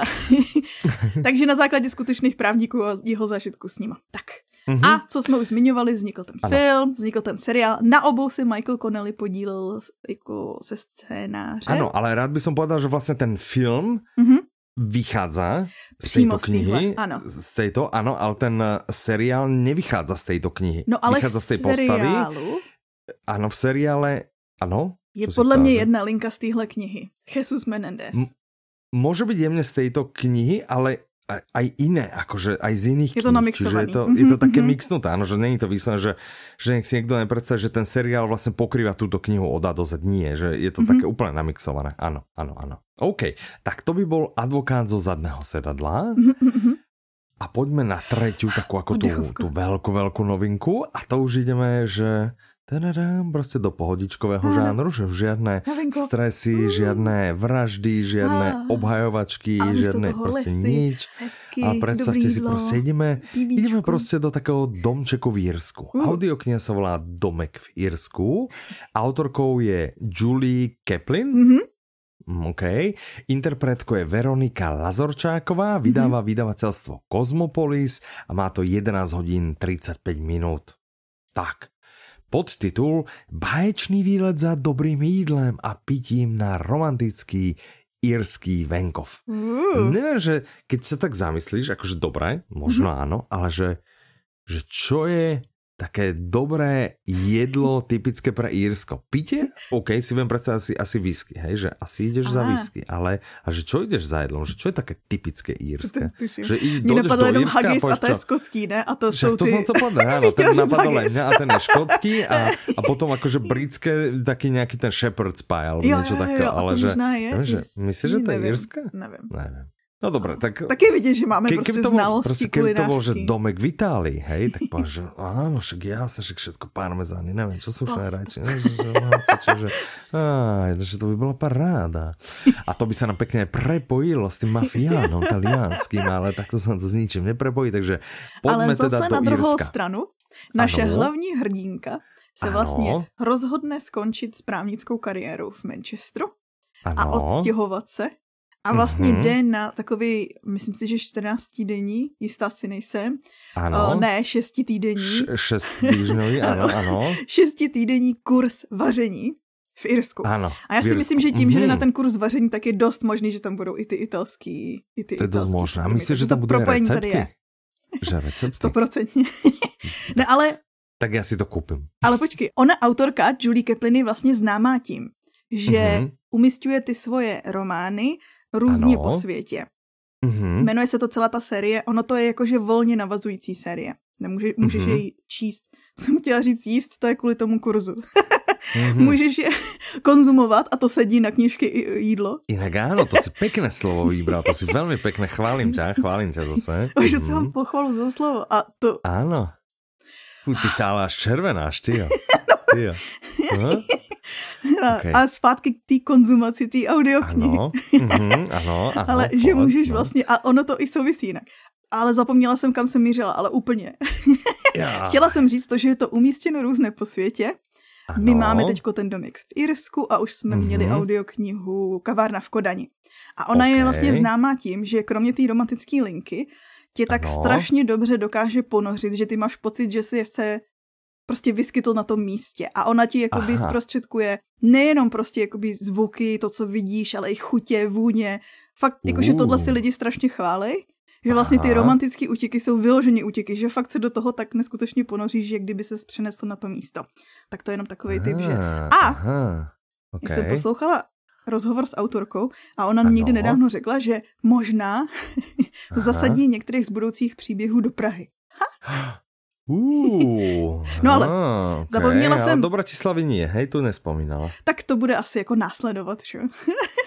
Takže na základě skutečných právníků a jeho zážitku s nima. Tak. Mm-hmm. A co jsme už zmiňovali, vznikl ten ano. film, vznikl ten seriál. Na obou se Michael Connelly podílel jako se scénáře. Ano, ale rád bych povedal, že vlastně ten film mm-hmm. vychádza z této knihy. ano. Z této, ano, ale ten seriál nevychádza z této knihy. No ale vychádza z té postavy. Ano, v seriále, ano. Je podle mě jedna linka z téhle knihy. Jesus Menendez. M může být jemně z této knihy, ale aj iné, akože aj z iných Je to kníh, čiže je to, je to také mixnuté, áno, že není to vyslené, že, že nech si niekto nepredstaví, že ten seriál vlastne pokrýva túto knihu od A do Z. Nie, že je to mm -hmm. také úplne namixované. Áno, áno, áno. OK, tak to by bol advokát zo zadného sedadla. Mm -hmm. A poďme na tretiu takú ako tú, tú veľkú, veľkú novinku a to už ideme, že Tadadám, prostě do pohodičkového ano. žánru, že žiadne Novinko. stresy, mm. žiadne vraždy, žiadne a, obhajovačky, žiadne prostě lesy, nič. Hezky, a predstavte si, prostě ideme, ideme prostě do takého domčeku v Írsku. Uh. Audiokniha sa volá Domek v Írsku. Autorkou je Julie Keplin. Mm-hmm. OK. Interpretkou je Veronika Lazorčáková, vydává mm-hmm. vydavateľstvo Cosmopolis a má to 11 hodín 35 minút. Tak, Podtitul Báječný výlet za dobrým jídlem a pitím na romantický irský venkov. Mm. Neviem, že keď sa tak zamyslíš, akože dobré, možno mm. áno, ale že, že čo je také dobré jedlo typické pre Írsko. Pite? OK, si viem predsa asi, asi whisky, hej, že asi ideš Aha. za whisky, ale a že čo ideš za jedlom? Že čo je také typické írske? <laughs> Že Mně napadlo jenom haggis a, a to je skotský, ne? A to Však jsou to ty... som co povedal, ten napadlo len a ten je škotský <laughs> a, a potom akože britské taký nejaký ten shepherd's pie alebo jo, niečo také, ale že, je, že myslíš, že to je írska? Nevím. Nevím. No dobré, tak... Taky vidět, že máme ke, prostě to bol, znalosti prostě, keby to bol, že domek v Itálii, hej, tak povedal, že áno, však jasne, však všetko parmezány, neviem, čo sú šajrači, že, že to by bola paráda. A to by sa nám pekne prepojilo s tým mafiánom talianským, ale takto sa to s ničím neprepojí, takže poďme ale teda do na druhou Irska. stranu, naše ano. hlavní hrdinka se ano. vlastně rozhodne skončit s právnickou kariérou v Manchesteru ano. a odstěhovat se a vlastně mm-hmm. jde na takový, myslím si, že 14 týdení, jistá si nejsem. Ano. O, ne, 6 týdení. Š- 6 týdňový, <laughs> ano, ano. 6 týdení kurz vaření v Irsku. Ano, a já si myslím, že tím, mm-hmm. že jde na mhm. ten kurz vaření, tak je dost možný, že tam budou i ty italský. I ty to je dost možné. A myslíš, že tam bude recepty? Je. Že recepty? Stoprocentně. <laughs> ne, ale... Tak já si to koupím. Ale počkej, ona autorka, Julie Keplin, je vlastně známá tím, že mm-hmm. umistuje ty svoje romány různě ano. po světě. Mm-hmm. Jmenuje se to celá ta série, ono to je jakože volně navazující série. Nemůže, můžeš mm-hmm. jej číst. <laughs> Jsem chtěla říct jíst, to je kvůli tomu kurzu. mm-hmm. <laughs> Můžeš je <laughs> konzumovat a to sedí na knižky i jídlo. Jinak áno, to si pekné slovo vybral, to si velmi pekné, chválím tě, chválím tě zase. Už mm-hmm. jsem pochvalu za slovo a to... Áno. Fú, ty sa až červenáš, ty jo. <laughs> Ty jo. okay. a zpátky k té konzumaci té audioknihy. Ano, mm-hmm, ano, <laughs> ano, Ale že můžeš no. vlastně, a ono to i souvisí jinak. Ale zapomněla jsem, kam jsem mířila, ale úplně. <laughs> Já. Chtěla jsem říct to, že je to umístěno různé po světě. Ano. My máme teďko ten domek v Irsku a už jsme mm-hmm. měli audioknihu Kavárna v Kodani. A ona okay. je vlastně známá tím, že kromě té romantické linky tě tak ano. strašně dobře dokáže ponořit, že ty máš pocit, že si se prostě vyskytl na tom místě a ona ti jakoby Aha. zprostředkuje nejenom prostě jakoby zvuky, to, co vidíš, ale i chutě, vůně. Fakt, jakože tohle si lidi strašně chválí, že vlastně ty romantické útěky jsou vyloženě útěky, že fakt se do toho tak neskutečně ponoříš, že kdyby se přenesl na to místo. Tak to je jenom takový typ, že... A! Aha. Okay. jsem poslouchala rozhovor s autorkou a ona ano. někdy nedávno řekla, že možná <laughs> zasadí některých z budoucích příběhů do Prahy. <gasps> Ha? Uh, no ale okay. zapomněla jsem... Ale do Bratislavy nie, hej, tu nespomínala. Tak to bude asi jako následovat, že?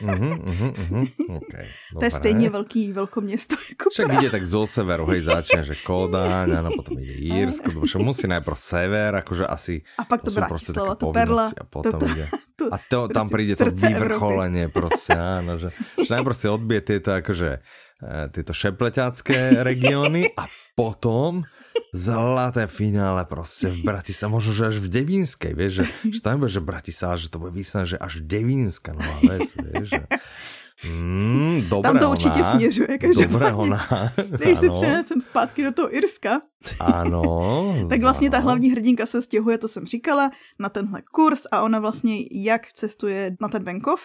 uh-huh, uh-huh, uh-huh. Okay, to je stejně velký velkoměsto jako Však ide tak zo severu, hej, začne, že Kodaň, ano, potom ide Jirsko, protože <laughs> musí najprv sever, akože asi... A pak to, to Bratislava, to Perla. A potom to, to, ide. To, a to, tam príde to vyvrcholenie, proste, áno, že, že najprv si odbije tieto, akože Eh, tyto šepleťácké regióny a potom zlaté finále prostě v Bratislave, možno, že až v Devínskej, vieš, že, že tam bude, že Bratislava, že to bude vysné, že až Devínska nová vec, vieš, že Mm, dobré Tam to určitě ona. směřuje Dobré ona. <laughs> Když si přenesem zpátky do toho Irska. Ano. <laughs> tak vlastně ano. ta hlavní hrdinka se stěhuje, to jsem říkala, na tenhle kurz a ona vlastně jak cestuje na ten venkov,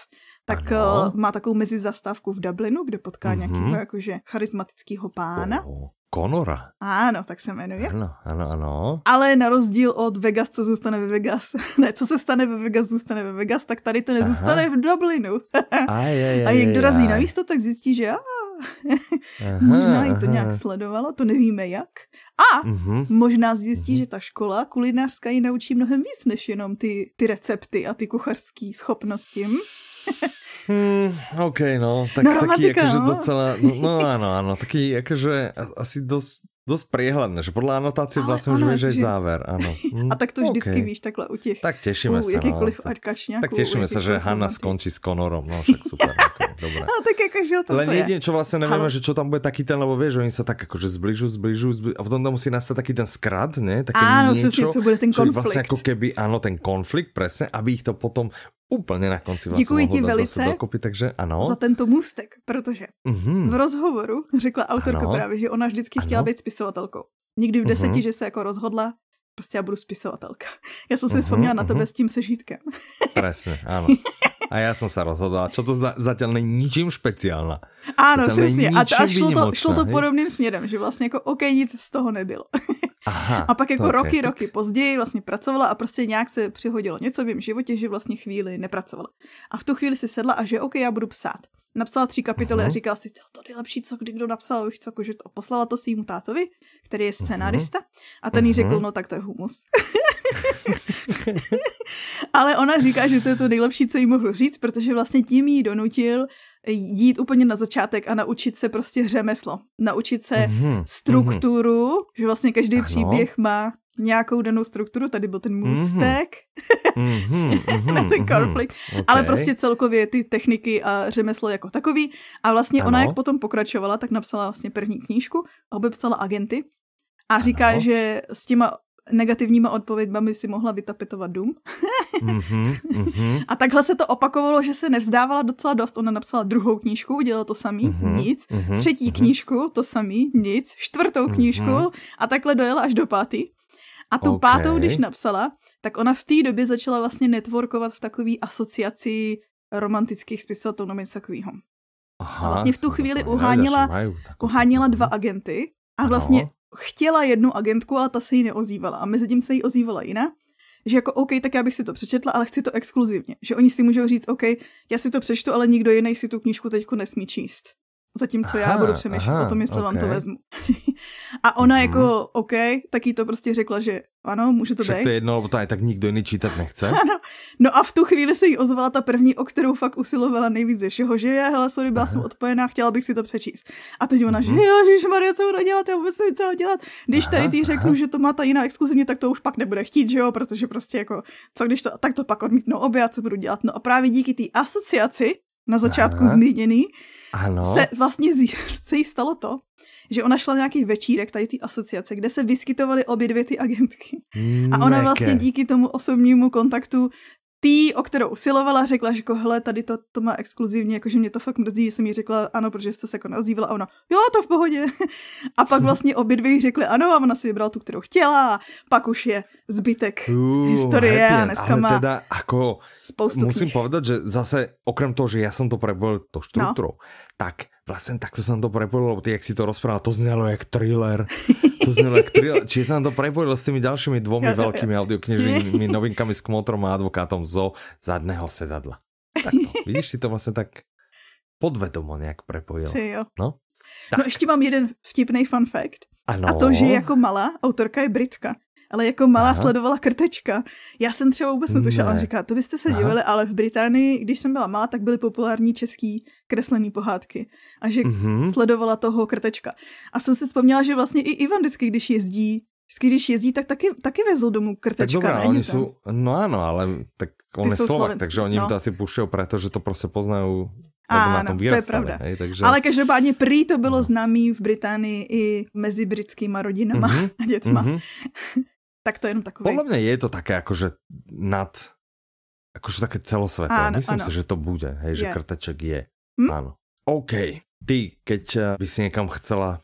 tak ano. Eh, má takovou mezizastávku v Dublinu, kde potká mm-hmm. nějakého jakože charismatického pána. Oh. Konora. Ano, tak se jmenuje. Ano, ano, ano. Ale na rozdíl od Vegas, co zůstane ve Vegas, <laughs> ne, co se stane ve Vegas, zůstane ve Vegas, tak tady to nezůstane Aha. v Dublinu. a, je, je, a jak dorazí na místo, tak zjistí, že a, <laughs> možná jí to nějak sledovalo, to nevíme jak. A uh-huh. možná zjistí, uh-huh. že ta škola kulinářská ji naučí mnohem víc, než jenom ty, ty recepty a ty kuchařské schopnosti. <laughs> Hmm, OK, no, tak no, taký akože no. docela, no, no áno, áno, taký akože asi dosť dost priehľadné, že podle anotácie vlastně už vieš aj záver, ano. Mm, <laughs> a tak to vždycky okay. víš takhle u těch, tak těšíme u se, jakýkoliv no, kašňáků. Tak těšíme se, že Hanna skončí s Konorom, no však super, <laughs> okay, dobré. No tak jakože to Len jedine, čo vlastne nevieme, že čo tam bude taký ten, lebo vieš, oni sa tak akože zbližujú, zbližujú, zbližujú a potom tam musí nastať taký ten skrat, ne? Také áno, niečo, přesně, co bude ten konflikt. Vlastne ako keby, áno, ten konflikt, presne, aby ich to potom úplně na konci vlastně Děkuji ti velice dokopy, takže ano. za tento můstek, protože mm-hmm. v rozhovoru řekla autorka ano. právě, že ona vždycky ano. chtěla být spisovatelkou. Nikdy v deseti, mm-hmm. že se jako rozhodla, prostě já budu spisovatelka. Já jsem si mm-hmm, vzpomněla mm-hmm. na tebe s tím sežítkem. Presne, áno. <laughs> A já jsem se rozhodla, čo to za, zatím není ničím špeciálna. Ano, přesně. A, to, a šlo, to, šlo to podobným směrem, že vlastně jako OK, nic z toho nebylo. <laughs> Aha, a pak jako okay. roky, roky později vlastně pracovala a prostě nějak se přihodilo něco v jejím životě, že vlastně chvíli nepracovala. A v tu chvíli si sedla a že OK, já budu psát. Napsala tři kapitoly uh-huh. a mhm. říkala si, to nejlepší, co kdy kdo napsal, víš co, jako, že to poslala to svýmu tátovi, který je scenárista a ten uh-huh. jí řekl, mhm. no tak to je humus. <laughs> <laughs> Ale ona říká, že to je to nejlepší, co jí mohl říct, protože vlastně tím jí donutil jít úplně na začátek a naučit se prostě řemeslo. Naučit se mm-hmm. strukturu, mm-hmm. že vlastně každý ano. příběh má nějakou danou strukturu, tady byl ten můstek, mm-hmm, mm-hmm, <laughs> ten <laughs> konflikt, mm-hmm, okay. ale prostě celkově ty techniky a řemeslo jako takový. A vlastně ano. ona, jak potom pokračovala, tak napsala vlastně první knížku, obepsala agenty a říká, ano. že s těma negativníma odpověďmi si mohla vytapetovat dům. mm-hmm, <laughs> mm-hmm. A takhle se to opakovalo, že se nevzdávala docela dost. Ona napsala druhou knížku, udělala to samý, mm-hmm, nic. Mm-hmm, Třetí mm-hmm. knížku, to samý, nic. Čtvrtou mm-hmm. knížku a takhle dojela až do pátý. A tu okay. pátou, když napsala, tak ona v té době začala vlastně networkovat v takové asociaci romantických spisovatelů nebo něco takového. a vlastně v tu chvíli uháněla, uháněla dva agenty a vlastně chtěla jednu agentku, ale ta se jí neozývala. A mezi tím se jí ozývala jiná, že jako OK, tak já bych si to přečetla, ale chci to exkluzivně. Že oni si můžou říct, OK, já si to přečtu, ale nikdo jiný si tu knížku teď nesmí číst. Zatímco aha, já budu přemýšlet aha, o tom, jestli okay. vám to vezmu. A ona mm. jako, OK, tak jí to prostě řekla, že ano, může to být. to je jedno, aj tak nikdo jiný čítat nechce. <laughs> ano. No a v tu chvíli se jí ozvala ta první, o kterou fakt usilovala nejvíc ze všeho, že je, hele, sorry, byla jsem odpojená, chtěla bych si to přečíst. A teď ona, mm. že jo, že Maria, co budu dělat, já vůbec nevím, co dělat. Když aha, tady ty řeknu, že to má ta jiná exkluzivně, tak to už pak nebude chtít, že jo, protože prostě jako, co když to, tak to pak odmítnou obě, co budu dělat. No a právě díky té asociaci, na začátku aha. zmíněný, ano. se vlastně <laughs> se jí stalo to, že ona šla na nějaký večírek tady ty asociace, kde se vyskytovaly obě dvě ty agentky. A ona vlastně díky tomu osobnímu kontaktu tý, o kterou usilovala, řekla, že jako, hele, tady to, to má exkluzivně, jakože mě to fakt mrzí, že jsem jí řekla ano, protože jste se jako nazývala a ona, jo, to v pohodě. <laughs> A pak vlastně obě dvě řekly ano a ona si vybrala tu, kterou chtěla a pak už je zbytek uh, historie a dneska má teda ako, spoustu musím knih. povedať, že zase okrem toho, že ja som to prebolil to štruktúrou, no. tak vlastně takto jsem to prepojil, lebo ty, jak si to rozprával, to znělo jak thriller. To znělo jak thriller. Či jsem to prepojil s tými dalšími dvomi velkými audioknižnými novinkami s Kmotrom a advokátom zo zadného sedadla. Tak no, vidíš, si to vlastně tak podvedomo nějak prepojil. Ty jo. No? no tak. no ještě mám jeden vtipný fun fact. Ano. A to, že jako malá autorka je Britka ale jako malá Aha. sledovala krtečka. Já jsem třeba vůbec netušila, ne. říká, to byste se Aha. divili, ale v Británii, když jsem byla malá, tak byly populární český kreslený pohádky. A že mm-hmm. sledovala toho krtečka. A jsem si vzpomněla, že vlastně i Ivan vždycky, když jezdí, vždycky, když jezdí, tak taky, taky vezl domů krtečka. Tak dobrá, oni jsou, no ano, ale tak on Ty je Slovak, takže oni no. jim to asi púšťajú, protože to prostě poznají na tom to je pravda. Hej, takže... Ale každopádně prý to bylo no. známý v Británii i mezi britskými rodinama mm-hmm. a dětma. Mm-hmm. <laughs> Tak to je jenom takový. Podle mě je to také jakože nad, jakože také celosvětové. Myslím ano. si, že to bude, hej, že je. krteček je. Hm? Áno. OK. Ty, keď eh, by si někam chcela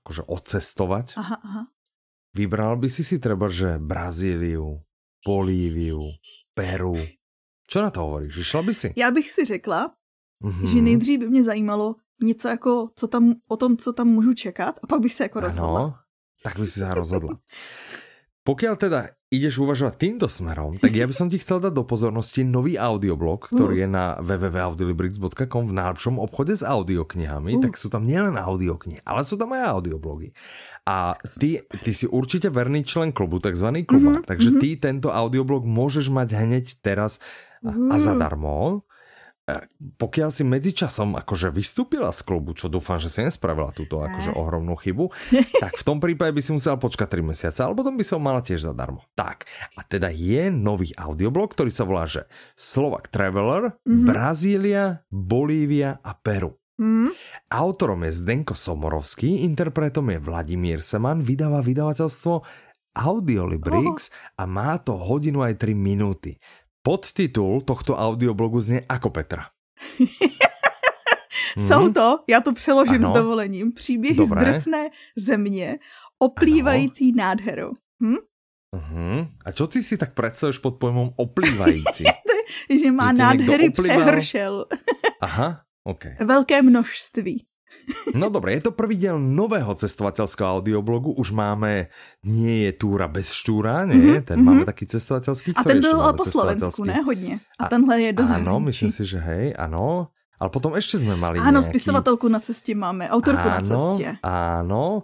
akože odcestovať, aha, aha. vybral by si si třeba, že Brazíliu, Bolíviu, Peru. Čo na to hovoríš? Išla by si? Já bych si řekla, mm-hmm. že nejdřív by mě zajímalo něco jako, co tam, o tom, co tam můžu čekat a pak bych se jako rozhodla. Ano, tak by si sa rozhodla. Pokiaľ teda ideš uvažovať týmto smerom, tak ja by som ti chcel dať do pozornosti nový audioblog, ktorý uh. je na www.audiolibrix.com v najlepšom obchode s audioknihami, uh. tak sú tam nielen audioknihy, ale sú tam aj audioblogy. A ty, ty si určite verný člen klubu, takzvaný kluba, uh-huh, takže ty tento audioblog môžeš mať hneď teraz a, a zadarmo pokiaľ si medzičasom akože vystúpila z klubu, čo dúfam, že si nespravila túto akože ohromnú chybu, <laughs> tak v tom prípade by si musela počkať 3 mesiace, ale potom by som mala tiež zadarmo. Tak, a teda je nový audioblog, ktorý sa volá, že Slovak Traveler, mm-hmm. Brazília, Bolívia a Peru. Mm. Autorom je Zdenko Somorovský, interpretom je Vladimír Seman, vydáva vydavateľstvo Audiolibrix oh. a má to hodinu aj 3 minúty. Podtitul tohto audioblogu zně jako Petra. <laughs> Jsou mhm. to, já to přeložím ano. s dovolením, příběhy Dobré. z drsné země, oplývající ano. nádherou. Hm? Uh-huh. A čo ty si tak představuješ pod pojmom oplývající? <laughs> že má že nádhery přehršel. Aha, ok. Velké množství. No dobré, je to prvý diel nového cestovatelského audioblogu. Už máme Nie je túra bez štúra, nie? Mm-hmm, ten mm-hmm. máme taký cestovateľský. A ten byl po Slovensku, ne? Hodně. A, a tenhle je do. Ano, myslím si, že hej, ano. Ale potom ještě jsme mali Ano, nejaký... spisovatelku na cestě máme, autorku ano, na cestě. Ano,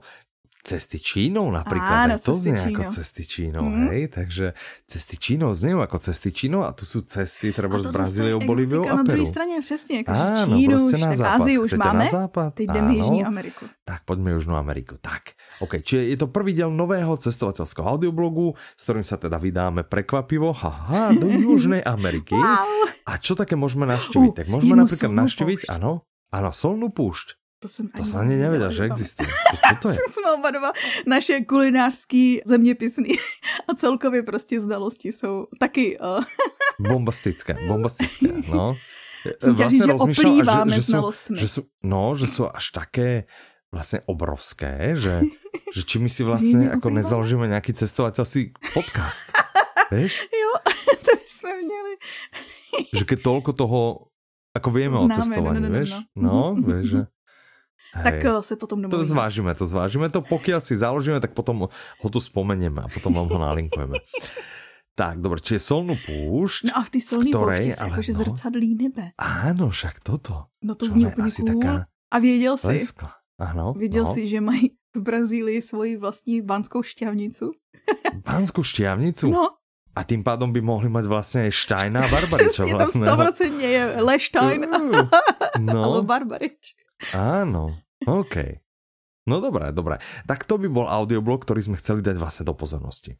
cesty Čínou například, Áno, to znie Čínou. ako cesty Čínou, mm. hej, takže cesty Čínou znie jako cesty Čínou a tu jsou cesty třeba z Brazílie, Bolíviou a Peru. na druhé straně, přesně, jako Áno, Čínu, už, na západ. Ázii už máme, na západ? teď jdeme Jižní Ameriku. Tak poďme Jižní Ameriku, tak. OK, čiže je to prvý diel nového cestovatelského audioblogu, s ktorým sa teda vydáme prekvapivo, haha, do <laughs> Južnej Ameriky. wow. A čo také môžeme navštíviť? Uh, tak môžeme napríklad navštíviť, áno, áno, solnú púšť. To jsem to jsem ani že existuje. Co to je? <laughs> jsme oba dva naše kulinářský zeměpisný a celkově prostě znalosti jsou taky... Uh... <laughs> bombastické, bombastické, no. Jsem vlastně říct, že oplýváme že, že znalostmi. Že jsou, no, že jsou až také vlastně obrovské, že, <laughs> že či my si vlastně jako nezaložíme nějaký cestovatelský podcast. Víš? Jo, to bychom měli. že keď toľko toho ako vieme Známe, o cestovaní, no, no, no, vieš? No, no vieš, že tak Hej. se potom domluvíme. To zvážime, to zvážime. To pokiaľ si založíme, tak potom ho tu spomenieme a potom vám ho nalinkujeme. <laughs> Tak, dobre, čiže solnú púšť. No a v té solní púšti se jakože no, zrcadlí nebe. Áno, však toto. No to zní úplně asi cool. taká A věděl jsi, leskla. Ano, věděl no. jsi, že mají v Brazílii svoji vlastní banskou šťavnicu? <laughs> Banskou šťavnicu? No. A tým pádom by mohli mať vlastne aj Štajna a <laughs> Barbariča vlastného. Přesně, tam 100% je Leštajn uh, no. alebo Barbarič. Áno, OK. No dobré, dobré. Tak to by bol audioblog, ktorý sme chceli dať vlastne do pozornosti.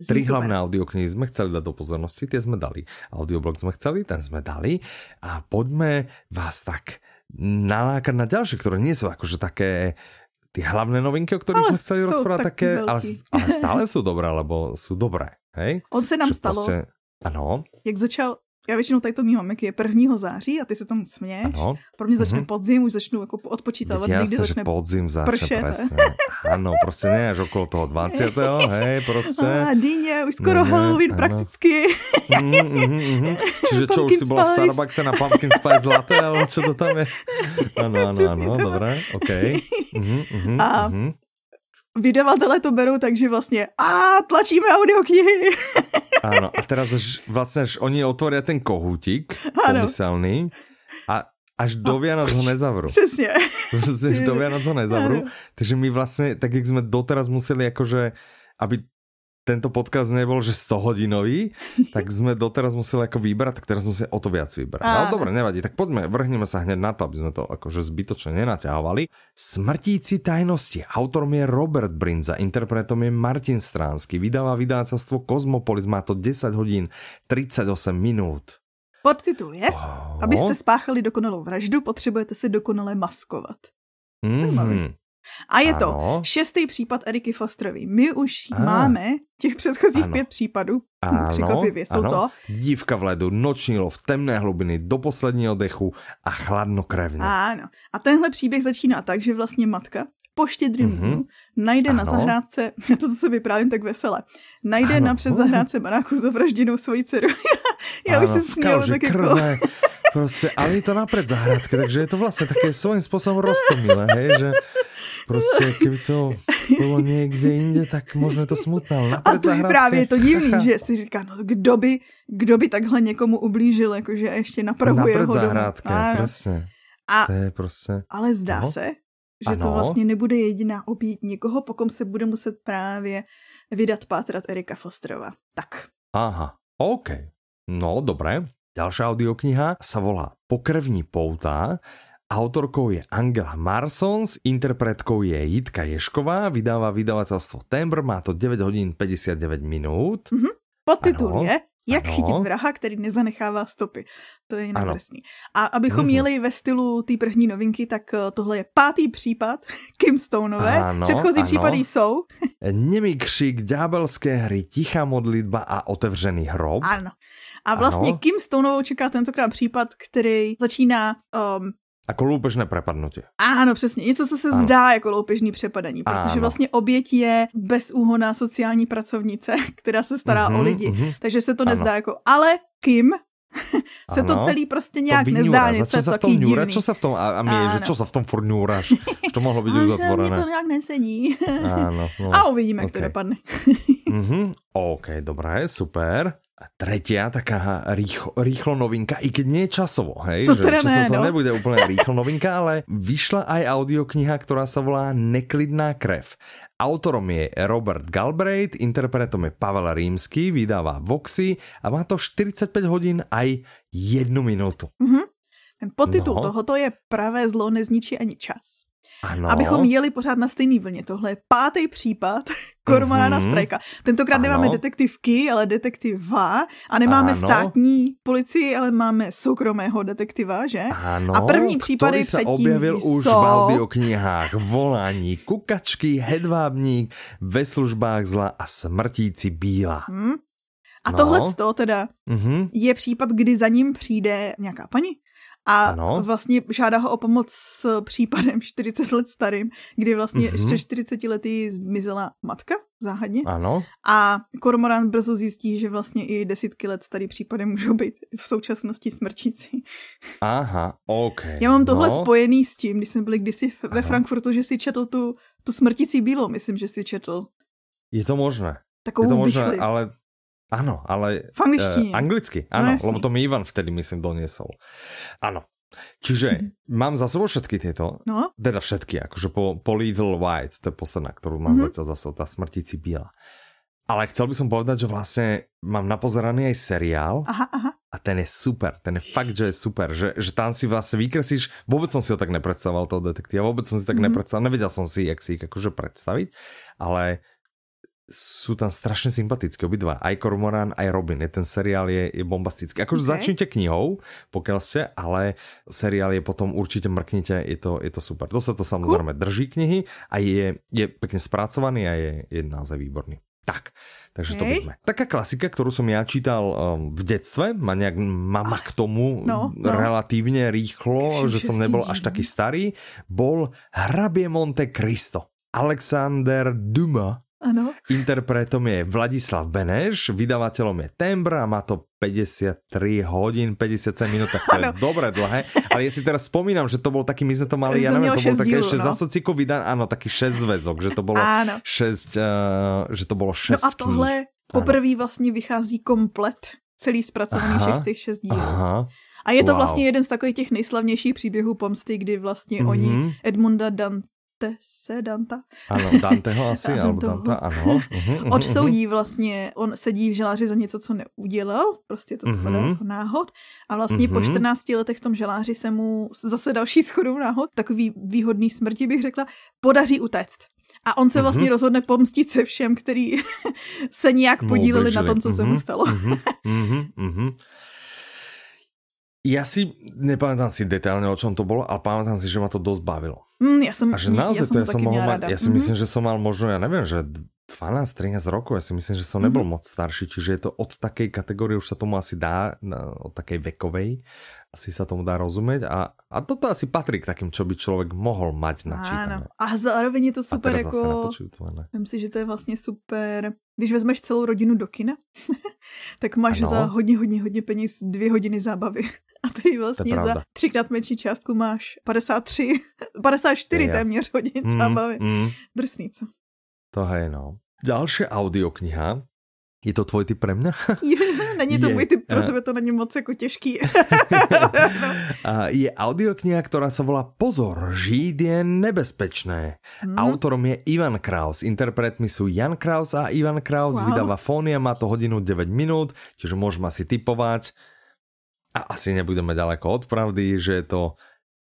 Tri hlavné audioknihy sme chceli dať do pozornosti, tie sme dali. Audioblog sme chceli, ten sme dali. A poďme vás tak nalákať na ďalšie, ktoré nie sú akože také ty hlavné novinky, o ktorých ale sme chceli rozprávať, také, ale, ale stále sú dobré, lebo sú dobré. Hej? <laughs> On se nám že stalo, prostě, ano. jak začal já většinou tady to mývám, jak je 1. září a ty se tomu směješ. Ano. Pro mě začne mm-hmm. podzim, už začnu jako odpočítat, někdy začne podzim začne, pršet. Presne. Ano, prostě ne až okolo toho 20. <laughs> hej, prostě. A dýně, už skoro ne, Halloween ano. prakticky. Mm, mm, mm, Čiže čo, už si byla v Starbuckse na Pumpkin Spice latte, ale čo to tam je? <laughs> Ano, ano, ano, dobré, OK. Mm, mm, a mm vydavatelé to berou takže vlastně a tlačíme audioknihy. <laughs> Áno, a teraz až, vlastne až oni otvoria ten kohútik pomyselný a až do Vianoc ho nezavrú. <laughs> Přesně. Až do Vianoc ho nezavrú. Takže my vlastne, tak jak sme doteraz museli akože, aby tento podcast nebol, že 100 hodinový, <laughs> tak sme doteraz museli ako vybrať, tak teraz musíme o to viac vybrať. Ale dobre, nevadí, tak poďme, vrhneme sa hneď na to, aby sme to akože zbytočne nenaťahovali. Smrtíci tajnosti, autorom je Robert Brinza, interpretom je Martin Stránsky, vydáva vydávateľstvo Cosmopolis, má to 10 hodín 38 minút. Podtitul je, oh. abyste spáchali dokonalou vraždu, potřebujete si dokonale maskovat. Mm-hmm. A je ano. to šestý případ Eriky Fosterový. My už ah. máme těch předchozích ano. pět případů. Ano, <laughs> Překvapivě jsou ano. to. Dívka v ledu, noční lov, temné hlubiny, do posledního dechu a chladnokrevně. Ano. A tenhle příběh začíná tak, že vlastně matka po štědrým mm-hmm. najde ano. na zahrádce, <laughs> já to zase vyprávím tak vesele, najde ano. na předzahrádce baráku zavražděnou svoji dceru. <laughs> já ano, už se směl tak jako... Prostě, ale je to napred zahradke, takže je to vlastně také svým způsobem rostomilé, hej, že Prostě, kdyby to <laughs> bylo někde jinde, tak možná je to smutné. Ale a to je právě to divný, <laughs> že si říká, no kdo by, kdo by takhle někomu ublížil, jakože ještě napravuje ho zahrádka, přesně. A, to je prostě... Ale zdá no. se, že ano. to vlastně nebude jediná obít někoho, pokud se bude muset právě vydat pátrat Erika Fosterova. Tak. Aha, OK. No, dobré. Ďalšia audiokniha sa volá Pokrevní pouta Autorkou je Angela Marsons, interpretkou je Jitka Ješková, vydává vydavateľstvo Tembr, má to 9 hodin 59 minut. Mm-hmm. Podtitul ano, je Jak ano. chytit vraha, který nezanechává stopy. To je jinak A abychom mm-hmm. jeli ve stylu té první novinky, tak eh, tohle je pátý případ <laughs> Kim Stoneové. Ano, Předchozí ano. případy jsou... <laughs> Nemý křik, ďábelské hry, tichá modlitba a otevřený hrob. Ano. A vlastně ano. Kim Stoneovou čeká tentokrát případ, který začíná um, jako loupežné prepadnutí. Ano, přesně. Něco, co se ano. zdá jako loupežní přepadení, protože ano. vlastně oběť je bezúhoná sociální pracovnice, <laughs> která se stará uh-huh, o mhm, lidi. Uh-huh. Takže se to ano. nezdá jako, ale Kim <laughs> se ano. to celý prostě nějak to nezdá něco se v tom ňura, Čo se v tom, a, a my, že čo se v tom furt ňúraš? <laughs> to mohlo být uzatvorené. to nějak nesedí. ano, no. A uvidíme, okay. jak to dopadne. uh-huh. OK, dobré, super. Tretia taká rýchlo, rýchlo novinka, i keď nie časovo, hej, to že teda časovo ne, to no. nebude úplne rýchlo novinka, ale vyšla aj audiokniha, ktorá sa volá Neklidná krev. Autorom je Robert Galbraith, interpretom je Pavel Rímsky, vydává Voxy a má to 45 hodin aj jednu minutu. Mm-hmm. Ten podtitul no. tohoto je Pravé zlo nezničí ani čas. Ano. Abychom jeli pořád na stejný vlně. Tohle je pátý případ <laughs> Kormorána mm-hmm. Strajka. Tentokrát ano. nemáme detektivky, ale detektiva. A nemáme ano. státní policii, ale máme soukromého detektiva, že? Ano, a první případy předtím objevil jsou... už v audioknihách Volání kukačky, hedvábník, ve službách zla a smrtící bíla. Hmm. A no. tohle teda mm-hmm. je případ, kdy za ním přijde nějaká paní, a ano. vlastně žádá ho o pomoc s případem <laughs> 40 let starým, kdy vlastně mm-hmm. ještě 40 lety zmizela matka záhadně. Ano. A Kormoran brzo zjistí, že vlastně i desítky let starý případy můžou být v současnosti smrčící. Aha, OK. Já mám tohle no. spojený s tím, když jsme byli kdysi ve ano. Frankfurtu, že si četl tu, tu smrtící bílou, myslím, že si četl. Je to možné. Takovou je to možné, ale Áno, ale... V. Uh, anglicky, áno, no, lebo to mi Ivan vtedy, myslím, doniesol. Áno. Čiže <laughs> mám za sebou všetky tieto, no? teda všetky, akože po, po Little White, to je posledná, ktorú mám mm-hmm. zatiaľ zase, tá smrtící bíla. Ale chcel by som povedať, že vlastne mám napozeraný aj seriál aha, aha. a ten je super, ten je fakt, že je super, že, že tam si vlastne vykreslíš, vôbec som si ho tak nepredstavoval, toho detektíva, vôbec som si tak mm-hmm. nepredstavoval, nevedel som si, jak si ich akože predstaviť, ale sú tam strašne sympatické obidva. Aj Kormoran, aj Robin. Je ten seriál je, je bombastický. Akože okay. začnite knihou, pokiaľ ste, ale seriál je potom určite mrknite, je to, je to super. To sa to samozrejme cool. drží knihy a je, je pekne spracovaný a je, je naozaj výborný. Tak, takže okay. to by sme. Taká klasika, ktorú som ja čítal um, v detstve, ma nejak mama k tomu no, no. relatívne rýchlo, Všim, že som nebol až taký starý, bol Hrabie Monte Cristo. Alexander Dumas Ano. Interpretom je Vladislav Beneš, vydavateľom je Tembra a má to 53 hodín, 57 minút, tak to je dobre dlhé. Ale ja si teraz spomínam, že to bol taký, my sme to mali, ja neviem, to bol také ešte no. za sociku vydan, áno, taký 6 zväzok, že to bolo 6, uh, že to bolo 6 No a tohle poprvé vlastně vychází komplet, celý zpracovaný všech těch 6 dílů. Aha. A je to wow. vlastně jeden z takových těch nejslavnějších příběhů pomsty, kdy vlastně mm-hmm. oni Edmunda Dante se Danta. Ano, Danteho <laughs> asi, alebo Danta, ano. <laughs> Odsoudí vlastně, on sedí v želáři za něco, co neudělal, prostě to spadá uh-huh. jako náhod. A vlastně uh-huh. po 14 letech v tom želáři se mu zase další schodou náhod, takový výhodný smrti bych řekla, podaří utéct. A on se vlastně uh-huh. rozhodne pomstit se všem, který <laughs> se nějak podíleli na tom, co uh-huh. se mu stalo. uh-huh. Uh-huh. Ja si nepamätám si detailne, o čom to bolo, ale pamätám si, že ma to dosť bavilo. Mm, ja som, a že naozaj ja to ja som mohol mať, ja si mm-hmm. myslím, že som mal možno, ja neviem, že 12-13 rokov, ja si myslím, že som nebol mm-hmm. moc starší, čiže je to od takej kategórie, už sa tomu asi dá, od takej vekovej, asi sa tomu dá rozumieť a, a toto asi patrí k takým, čo by člověk mohl mať na čítané. A zároveň je to super jako, myslím si, že to je vlastně super, když vezmeš celou rodinu do kina, <laughs> tak máš ano. za hodně, hodně, hodně peněz dvě hodiny zábavy. A tady vlastně za třikrát menší částku máš 53, 54 <laughs> je, téměř hodin mm, zábavy. Mm. Drsný, co? To je no. Další audiokniha, je to tvoj typ pre mňa? <laughs> není to je, můj typ, pro tebe to není moc jako těžký. <laughs> je audiokniha, ktorá sa volá Pozor, žít je nebezpečné. Hmm. Autorom je Ivan Kraus, interpretmi sú Jan Kraus a Ivan Kraus, wow. vydáva Fónia, má to hodinu 9 minút, čiže môžeme si typovať a asi nebudeme ďaleko od pravdy, že je to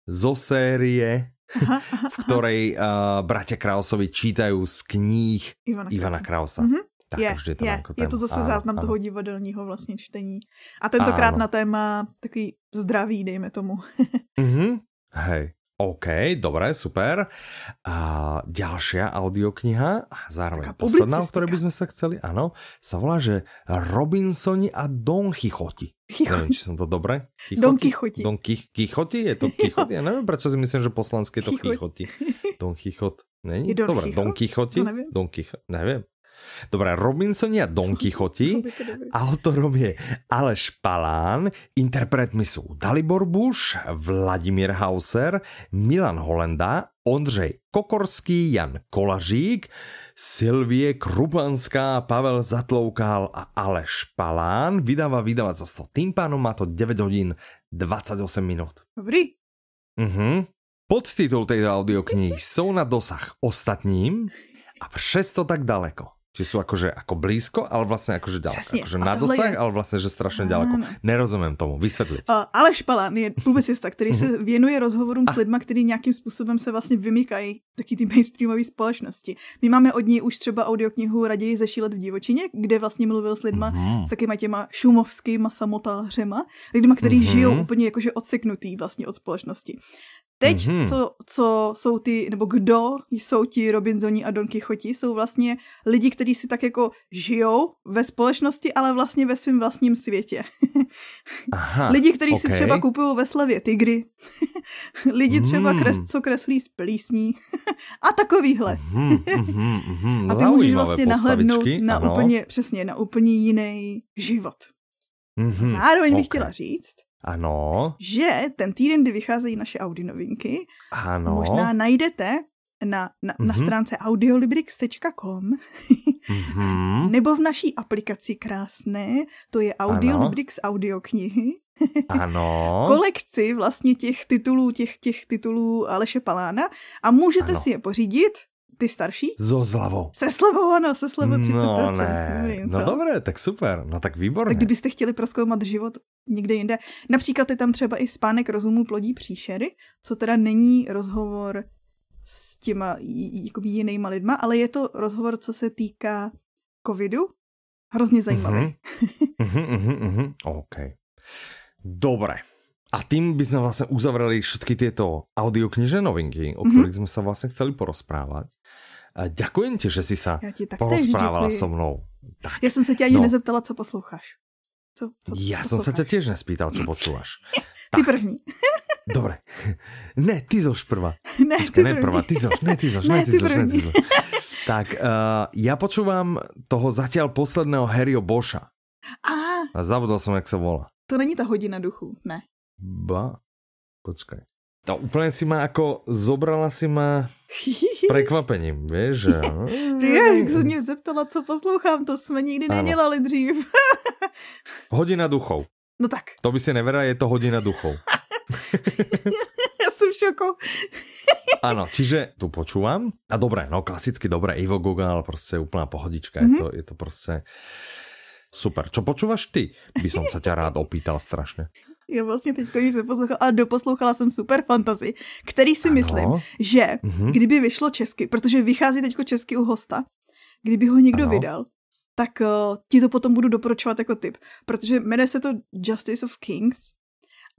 zo série, aha, <laughs> aha, v ktorej uh, bratia Krausovi čítajú z kníh Ivana, Ivana Krausa. Mm -hmm. Tak, je, je, to je, je to zase záznam ano. toho divadelního vlastně čtení. A tentokrát ano. na téma takový zdraví, dejme tomu. <laughs> mm -hmm. Hej, OK, dobré, super. A ďalšia audiokniha, zároveň posledná, o ktorej by sme sa chceli, áno, sa volá, že Robinsoni a Don Chichoti. Neviem, či som to dobre. Chichoti? Don Chichoti. Don Chichoti? Je to <laughs> Chichoti? Ja neviem, prečo si myslím, že poslanské je to Chichoti. Don Chichot. Není? Dobre, Don Chichoti? Don Chichot, neviem. Dobré, Robinsoni a Don Quixoti. <laughs> Autorom je Aleš Palán, interpretmi sú Dalibor Buš, Vladimír Hauser, Milan Holenda, Ondřej Kokorský, Jan Kolařík, Silvie Krupanská, Pavel Zatloukal a Aleš Palán. Vydáva vydavateľstvo Tympánom, má to 9 hodín 28 minút. Dobrý. Uh-huh. Podtitul tejto audioknihy jsou na dosah ostatním a přesto tak daleko. Či sú akože ako blízko, ale vlastne akože ďaleko. Přesně. Akože na dosah, je... ale vlastne, že strašně ďaleko. Nerozumím tomu, vysvětlit. Uh, Aleš Palán je publicista, který se mhm. věnuje rozhovorům s lidmi, kteří nějakým způsobem se vlastně vymykají taky ty mainstreamové společnosti. My máme od něj už třeba audioknihu Raději zešílet v divočině, kde vlastně mluvil s lidma, mm-hmm. s takýma těma šumovskýma samotářema, lidma, kteří mm-hmm. žijou úplně jakože odseknutý vlastně od společnosti. Teď, mm-hmm. co, co jsou ty, nebo kdo jsou ti Robinsoni a Don Quixoti, jsou vlastně lidi, kteří si tak jako žijou ve společnosti, ale vlastně ve svém vlastním světě. <laughs> Aha, lidi, kteří okay. si třeba kupují ve slevě tygry. <laughs> lidi třeba, mm. kres, co kreslí z plísní. <laughs> a takovýhle. mm, mm, mm, a ty můžeš vlastně nahlednout na ano. úplně, přesně, na úplně jiný život. Mm-hmm, Zároveň bych okay. chtěla říct, ano. Že ten týden, kdy vycházejí naše Audi novinky, ano. možná najdete na, na, mm-hmm. na mhm. stránce audiolibrix.com mm-hmm. <laughs> nebo v naší aplikaci krásné, to je Audiolibrix audioknihy. <laughs> Ano. kolekci vlastně těch titulů, těch, těch titulů Aleše Palána a můžete ano. si je pořídit ty starší? So zľavou. Se slevou, ano, se slevou 30%. No ne, Dobrý, no dobré, tak super, no tak výborně. Tak kdybyste chtěli proskoumat život někde jinde, například je tam třeba i spánek rozumu plodí příšery, co teda není rozhovor s těma jakoby jinýma lidma, ale je to rozhovor, co se týká covidu. Hrozně zajímavý. Uh-huh, uh-huh, uh-huh. OK. Dobre. A tým by sme vlastne uzavreli všetky tieto audioknižné novinky, o ktorých mm -hmm. sme sa vlastne chceli porozprávať. Ďakujem ti, že si sa porozprávala so mnou. Tak, Já jsem se tě ani no. nezeptala, co posloucháš. Co, co Já jsem se tě těž nespýtal, co počúvaš. <laughs> ty první. <laughs> Dobre. <laughs> Ne, ty zoš prvá. Ne, Počkej, ty ne prvá, ty zoš, ne, ty zoš, ne, ty, ty zoš, ne, ty zoš. Tak, uh, ja počúvam toho zatiaľ posledného Harryho Boša. A. A zabudol som, jak sa volá. To není ta hodina duchu, ne. Ba, počkaj. To úplne si ma ako, zobrala si ma prekvapením, vieš, že... Já, <laughs> jak se mě zeptala, co poslouchám, to jsme nikdy ano. nedělali dřív. <laughs> hodina duchov. No tak. To by si neverila, je to hodina duchov. <laughs> Já jsem v šoku. Áno, čiže tu počúvam. A dobré, no klasicky dobré, Ivo Google, prostě úplná pohodička. Mm -hmm. Je, to, je to prostě super. Čo počúvaš ty? By som sa ťa rád opýtal strašně. Já vlastně teď jsem poslouchala a doposlouchala jsem super fantasy, který si ano. myslím, že mm-hmm. kdyby vyšlo česky, protože vychází teďko česky u hosta, kdyby ho někdo ano. vydal, tak uh, ti to potom budu doporučovat jako tip, protože jmenuje se to Justice of Kings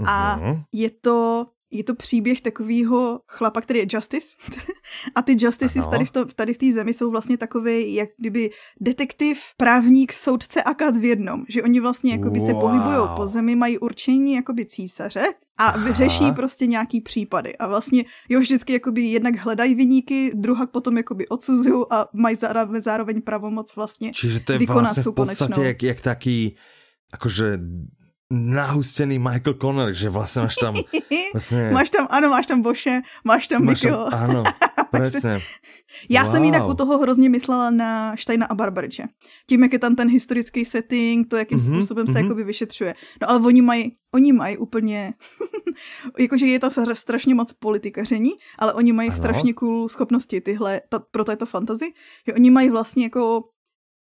a mm-hmm. je to je to příběh takového chlapa, který je Justice. <laughs> a ty Justices tady v, to, tady v té zemi jsou vlastně takové, jak kdyby detektiv, právník, soudce a kat v jednom. Že oni vlastně jakoby wow. se pohybují po zemi, mají určení jakoby císaře a Aha. řeší prostě nějaký případy. A vlastně jo, vždycky jakoby jednak hledají vyníky, druhá potom jakoby odsuzují a mají zároveň, pravomoc vlastně Čiže to je vlastně v podstatě jak, jak taký akože nahustený Michael Connor, že vlastně máš tam... <laughs> Vlastně... máš tam, ano, máš tam Boše, máš tam máš Tam, ano, <laughs> přesně. Já wow. jsem jinak u toho hrozně myslela na Steina a Barbariče. Tím, jak je tam ten historický setting, to, jakým mm-hmm, způsobem mm-hmm. se mhm. jakoby vyšetřuje. No ale oni mají, oni mají úplně, <laughs> jakože je to strašně moc politikaření, ale oni mají ano. strašně cool schopnosti tyhle, ta, proto je to fantasy, že oni mají vlastně jako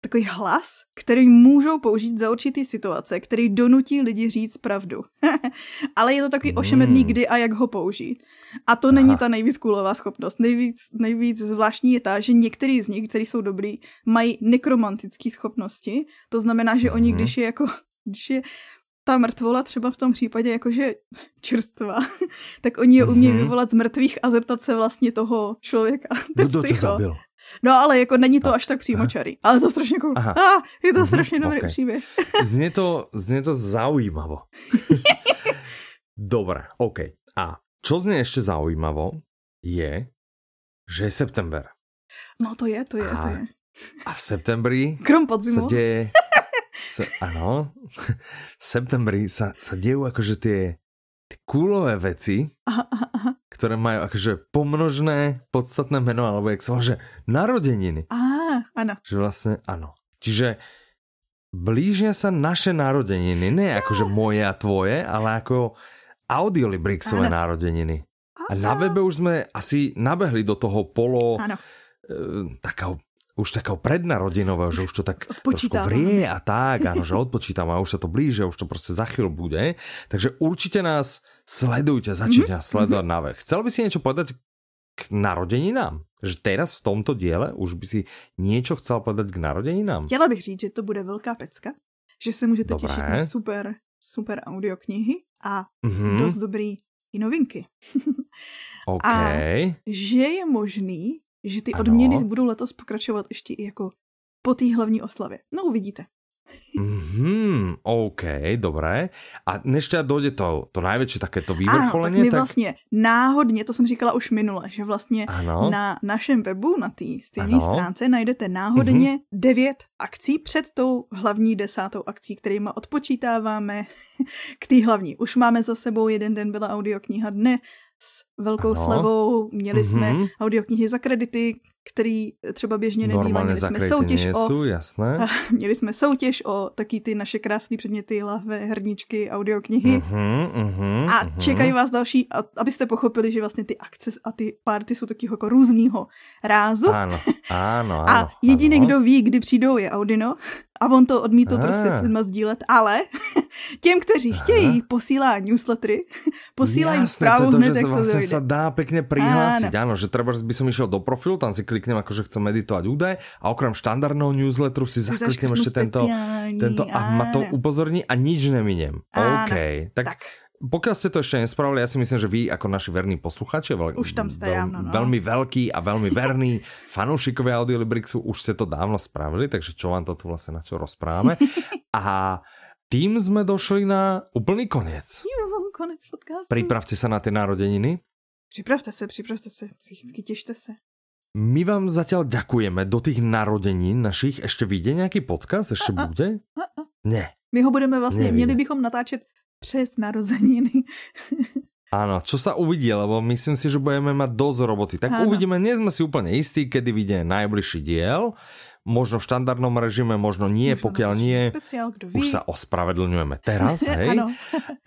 takový hlas, který můžou použít za určitý situace, který donutí lidi říct pravdu. <laughs> Ale je to takový ošemetný, hmm. kdy a jak ho použít. A to Aha. není ta nejvíc coolová schopnost. Nejvíc, nejvíc zvláštní je ta, že některý z nich, kteří jsou dobrý, mají nekromantické schopnosti. To znamená, že oni, hmm. když je jako, <laughs> když je ta mrtvola třeba v tom případě jakože <laughs> čerstvá, tak oni je umějí mhm. vyvolat z mrtvých a zeptat se vlastně toho člověka. Kdo to zabil? No ale jako není to až tak přímočarý. Ale to strašně cool. Aha. Ah, je to mhm, strašně mm-hmm, dobrý okay. příběh. <laughs> znie to, znie to zaujímavo. <laughs> Dobre, OK. A čo znie ešte zaujímavo, je, že je september. No to je, to je, a, to je. A v septembri Krom podzimu. sa deje... Sa, <laughs> ano, v septembri sa, sa dejú akože tie ty kúlové veci, aha, aha, aha. Ktoré majú akože pomnožné podstatné meno, alebo jak sa že narodeniny. Á, áno. Že vlastne, áno. Čiže blížia sa naše narodeniny, ne akože moje a tvoje, ale ako audiolibrixové narodeniny. A na webe už sme asi nabehli do toho polo ano. E, takého už takého prednarodinového, že už to tak trošku vrie a tak, áno, že odpočítam a už sa to blíže, už to prostě za chvíľu bude. Takže určite nás sledujte, začnite mm -hmm. sledovať na web. Chcel by si niečo povedať k narodeninám? Že teraz v tomto diele už by si niečo chcel povedať k narodeninám? Chtěla bych říct, že to bude velká pecka, že se můžete Dobré. těšit na super, super audioknihy a mm -hmm. dost dobrý i novinky. <laughs> okay. A že je možný, že ty ano. odměny budou letos pokračovat ještě i jako po té hlavní oslavě. No uvidíte. Hmm, OK, dobré. A než teda dojde to, to největší také to vyvrcholení, tak my tak... vlastně náhodně, to jsem říkala už minule, že vlastně ano. na našem webu, na té stejné stránce najdete náhodně mm-hmm. devět akcí před tou hlavní desátou akcí, kterými odpočítáváme k té hlavní. Už máme za sebou jeden den byla audiokniha dne, s velkou ano. slevou, měli mm-hmm. jsme audioknihy za kredity, který třeba běžně nebývá. Měli jsme soutěž nejsou, o, jasné. <laughs> Měli jsme soutěž o taky ty naše krásné předměty, lahve, herničky, audioknihy. Mm-hmm, mm-hmm, a mm-hmm. čekají vás další, abyste pochopili, že vlastně ty akce a ty party jsou taky jako různýho rázu. Ano, ano, <laughs> ano. A jediný, ano. kdo ví, kdy přijdou, je Audino. A on to odmítl ah. prostě s lidma sdílet, ale <laughs> těm, kteří chtějí, posílá newslettery, posílá jim zprávu to, hned, jak to vlastně se dá pěkně přihlásit. Ano, že třeba by som išiel do profilu, tam si kliknem, akože chcem meditovať údaje a okrem štandardného newsletteru si zakliknem ešte tento, tento a ma to upozorní a nič neminem. OK, tak, tak pokiaľ ste to ešte nespravili, ja si myslím, že vy ako naši verní posluchači, veľ, už tam ste veľ, no. veľmi veľký a veľmi verní <laughs> fanúšikovia Audiolibrixu, už ste to dávno spravili, takže čo vám to tu vlastne na čo rozprávame. <laughs> a tým sme došli na úplný koniec. Jo, konec podcastu. Pripravte sa na ty narodeniny. Připravte se, připravte se, psychicky těšte se. My vám zatiaľ ďakujeme do tých narodenín našich. Ešte vyjde nejaký podcast? Ešte a, bude? A, a. Ne. My ho budeme vlastně, Nevíde. měli bychom natáčet přes narozeniny. <laughs> Áno, čo sa uvidí, lebo myslím si, že budeme mať dosť roboty. Tak ano. uvidíme, nie sme si úplne istí, kedy vyjde najbližší diel. Možno v štandardnom režime, možno nie, možno pokiaľ nie. Speciál, už sa ospravedlňujeme teraz, <laughs> hej?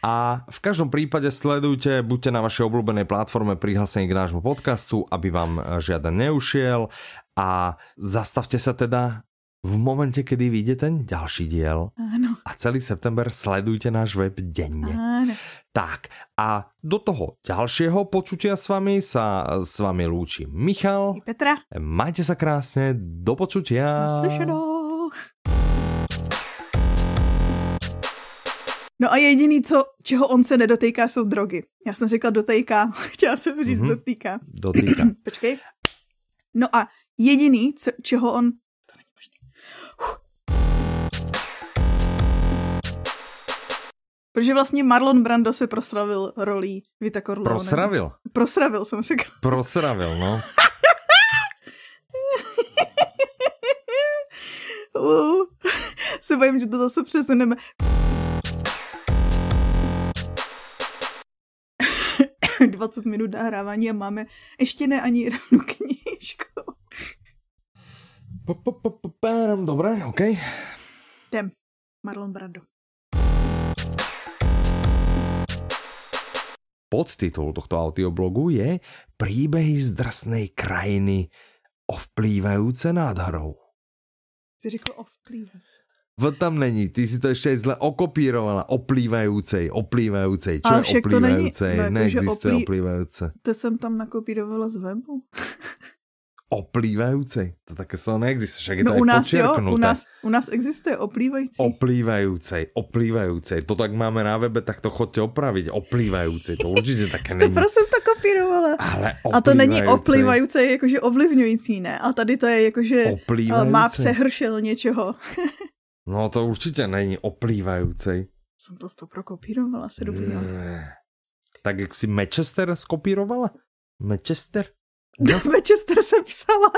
A v každom prípade sledujte, buďte na vašej obľúbenej platforme prihlásení k nášmu podcastu, aby vám žiaden neušiel a zastavte sa teda v momente, kedy vyjde ten ďalší diel. Áno. A celý september sledujte náš web denne. Áno. Tak a do toho ďalšieho počutia s vami sa s vami lúči Michal. I Petra. Majte sa krásne, do počutia. Naslyšenou. No a jediný, co, čeho on se nedotýká, jsou drogy. Já jsem řekla dotýká, <laughs> chtěla jsem říct mm-hmm. dotýká. Dotýká. <clears throat> Počkej. No a jediný, co, čeho on Protože vlastně Marlon Brando se proslavil rolí Vita Corleone. Prosravil? Prosravil jsem řekl. Prosravil, no. <laughs> uh, se bojím, že to zase přesuneme. <laughs> Dvacet minut nahrávání a máme ještě ne ani jednu <laughs> knížku. Dobré, OK. Jdem. Marlon Brando. Podtitul tohto audioblogu je Príbehy z drsnej krajiny ovplývajúce nádherou. Jsi řekl ovplývat. V tam není, ty si to ještě zle okopírovala. Oplývajúcej, oplývajúcej. Čo je oplývajúcej? To není, no, Neexistuje oplý... oplývajúce. To jsem tam nakopírovala z webu. <laughs> Oplývajúcej? To také slovo neexistuje, však je no, to u nás, jo, u nás, u nás existuje oplývající. Oplývajúcej, oplývajúcej. To tak máme na webe, tak to chodte opraviť. Oplývajúcej, to <laughs> určitě také není. To prosím to kopírovala. Ale A to není oplývající, jakože ovlivňující, ne? A tady to je jakože eh, má přehršel něčeho. <laughs> no to určitě není oplývajúcej. Jsem to z toho prokopírovala, se domnívám. Tak jak si Manchester skopírovala? Manchester? No. <laughs> Manchester se psala.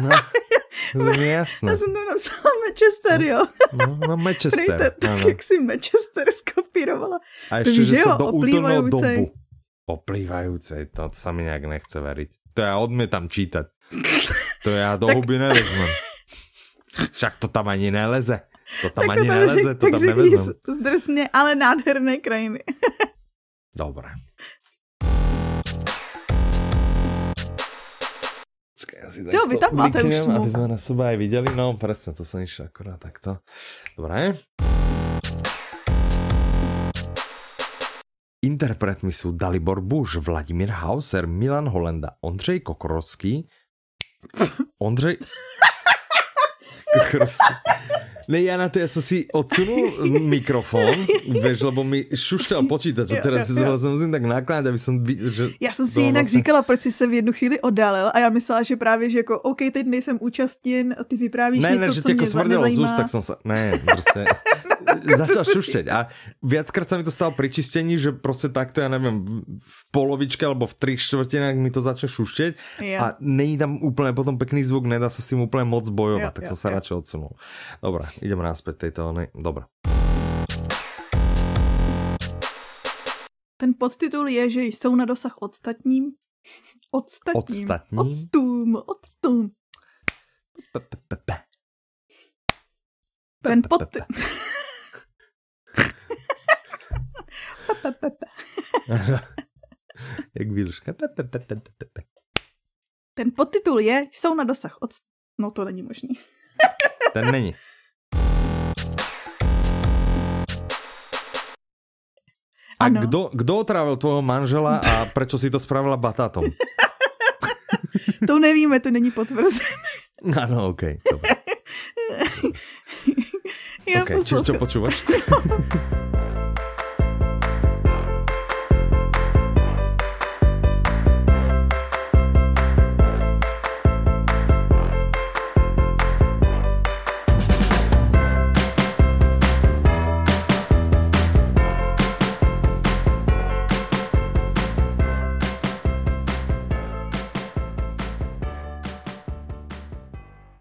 No, <laughs> no jasné. Já jsem to napsala Manchester, jo. No, no Manchester. Prejte, tak ano. jak si Manchester skopírovala. A ještě, že, že do úplného dobu. Oplývajúcej, to, sa mi nejak nechce veriť. To ja odmietam čítať. To ja do <laughs> huby nevezmem. Však to tam ani neleze. To tam tak ani to tam neleze, řek, to tam nevezmem. Zdrsně, ale nádherné krajiny. Dobre. Si tak jo, vy tam máte už tmu. Aby sme na seba aj videli, no presne, to som išiel akorát takto. Dobre. Interpretmi sú Dalibor Buš, Vladimír Hauser, Milan Holenda, Ondřej Kokorovský, Ondřej... <laughs> Kokorovský. Ne, ja na to, ja som si odsunul <laughs> mikrofon, vieš, lebo mi šušťal počítač, že teraz si sa musím tak nakládat, aby som... Že já jsem si jinak vlastně... říkala, proč si se v jednu chvíli oddalil a já myslela, že právě, že jako OK, teď nejsem účastněn, ty vyprávíš ne, něco, ne, že co mě jako smrdelo z úst, tak som sa... Ne, prostě... <laughs> <laughs> začal šušťať a viackrát sa mi to stalo pri čistení, že prostě takto, ja neviem, v polovičke alebo v tri štvrtinách mi to začne šušťať yeah. a není tam úplne potom pekný zvuk, nedá sa s tým úplne moc bojovať, yeah, tak yeah, som sa yeah. radšej odsunul. Dobre, ideme naspäť tejto, ne, dobre. Ten podtitul je, že jsou na dosah odstatním. Odstatním. Odstatní? Odstům, odstům. Ten pod... <laughs> Jak výluška. Ten podtitul je, jsou na dosah od... No to není možný. <laughs> Ten není. A ano. kdo, kdo otrávil tvojho manžela a proč si to spravila batátom? <laughs> to nevíme, to není potvrzené. Ano, OK. Dobre. ja okay, čiže čo počúvaš?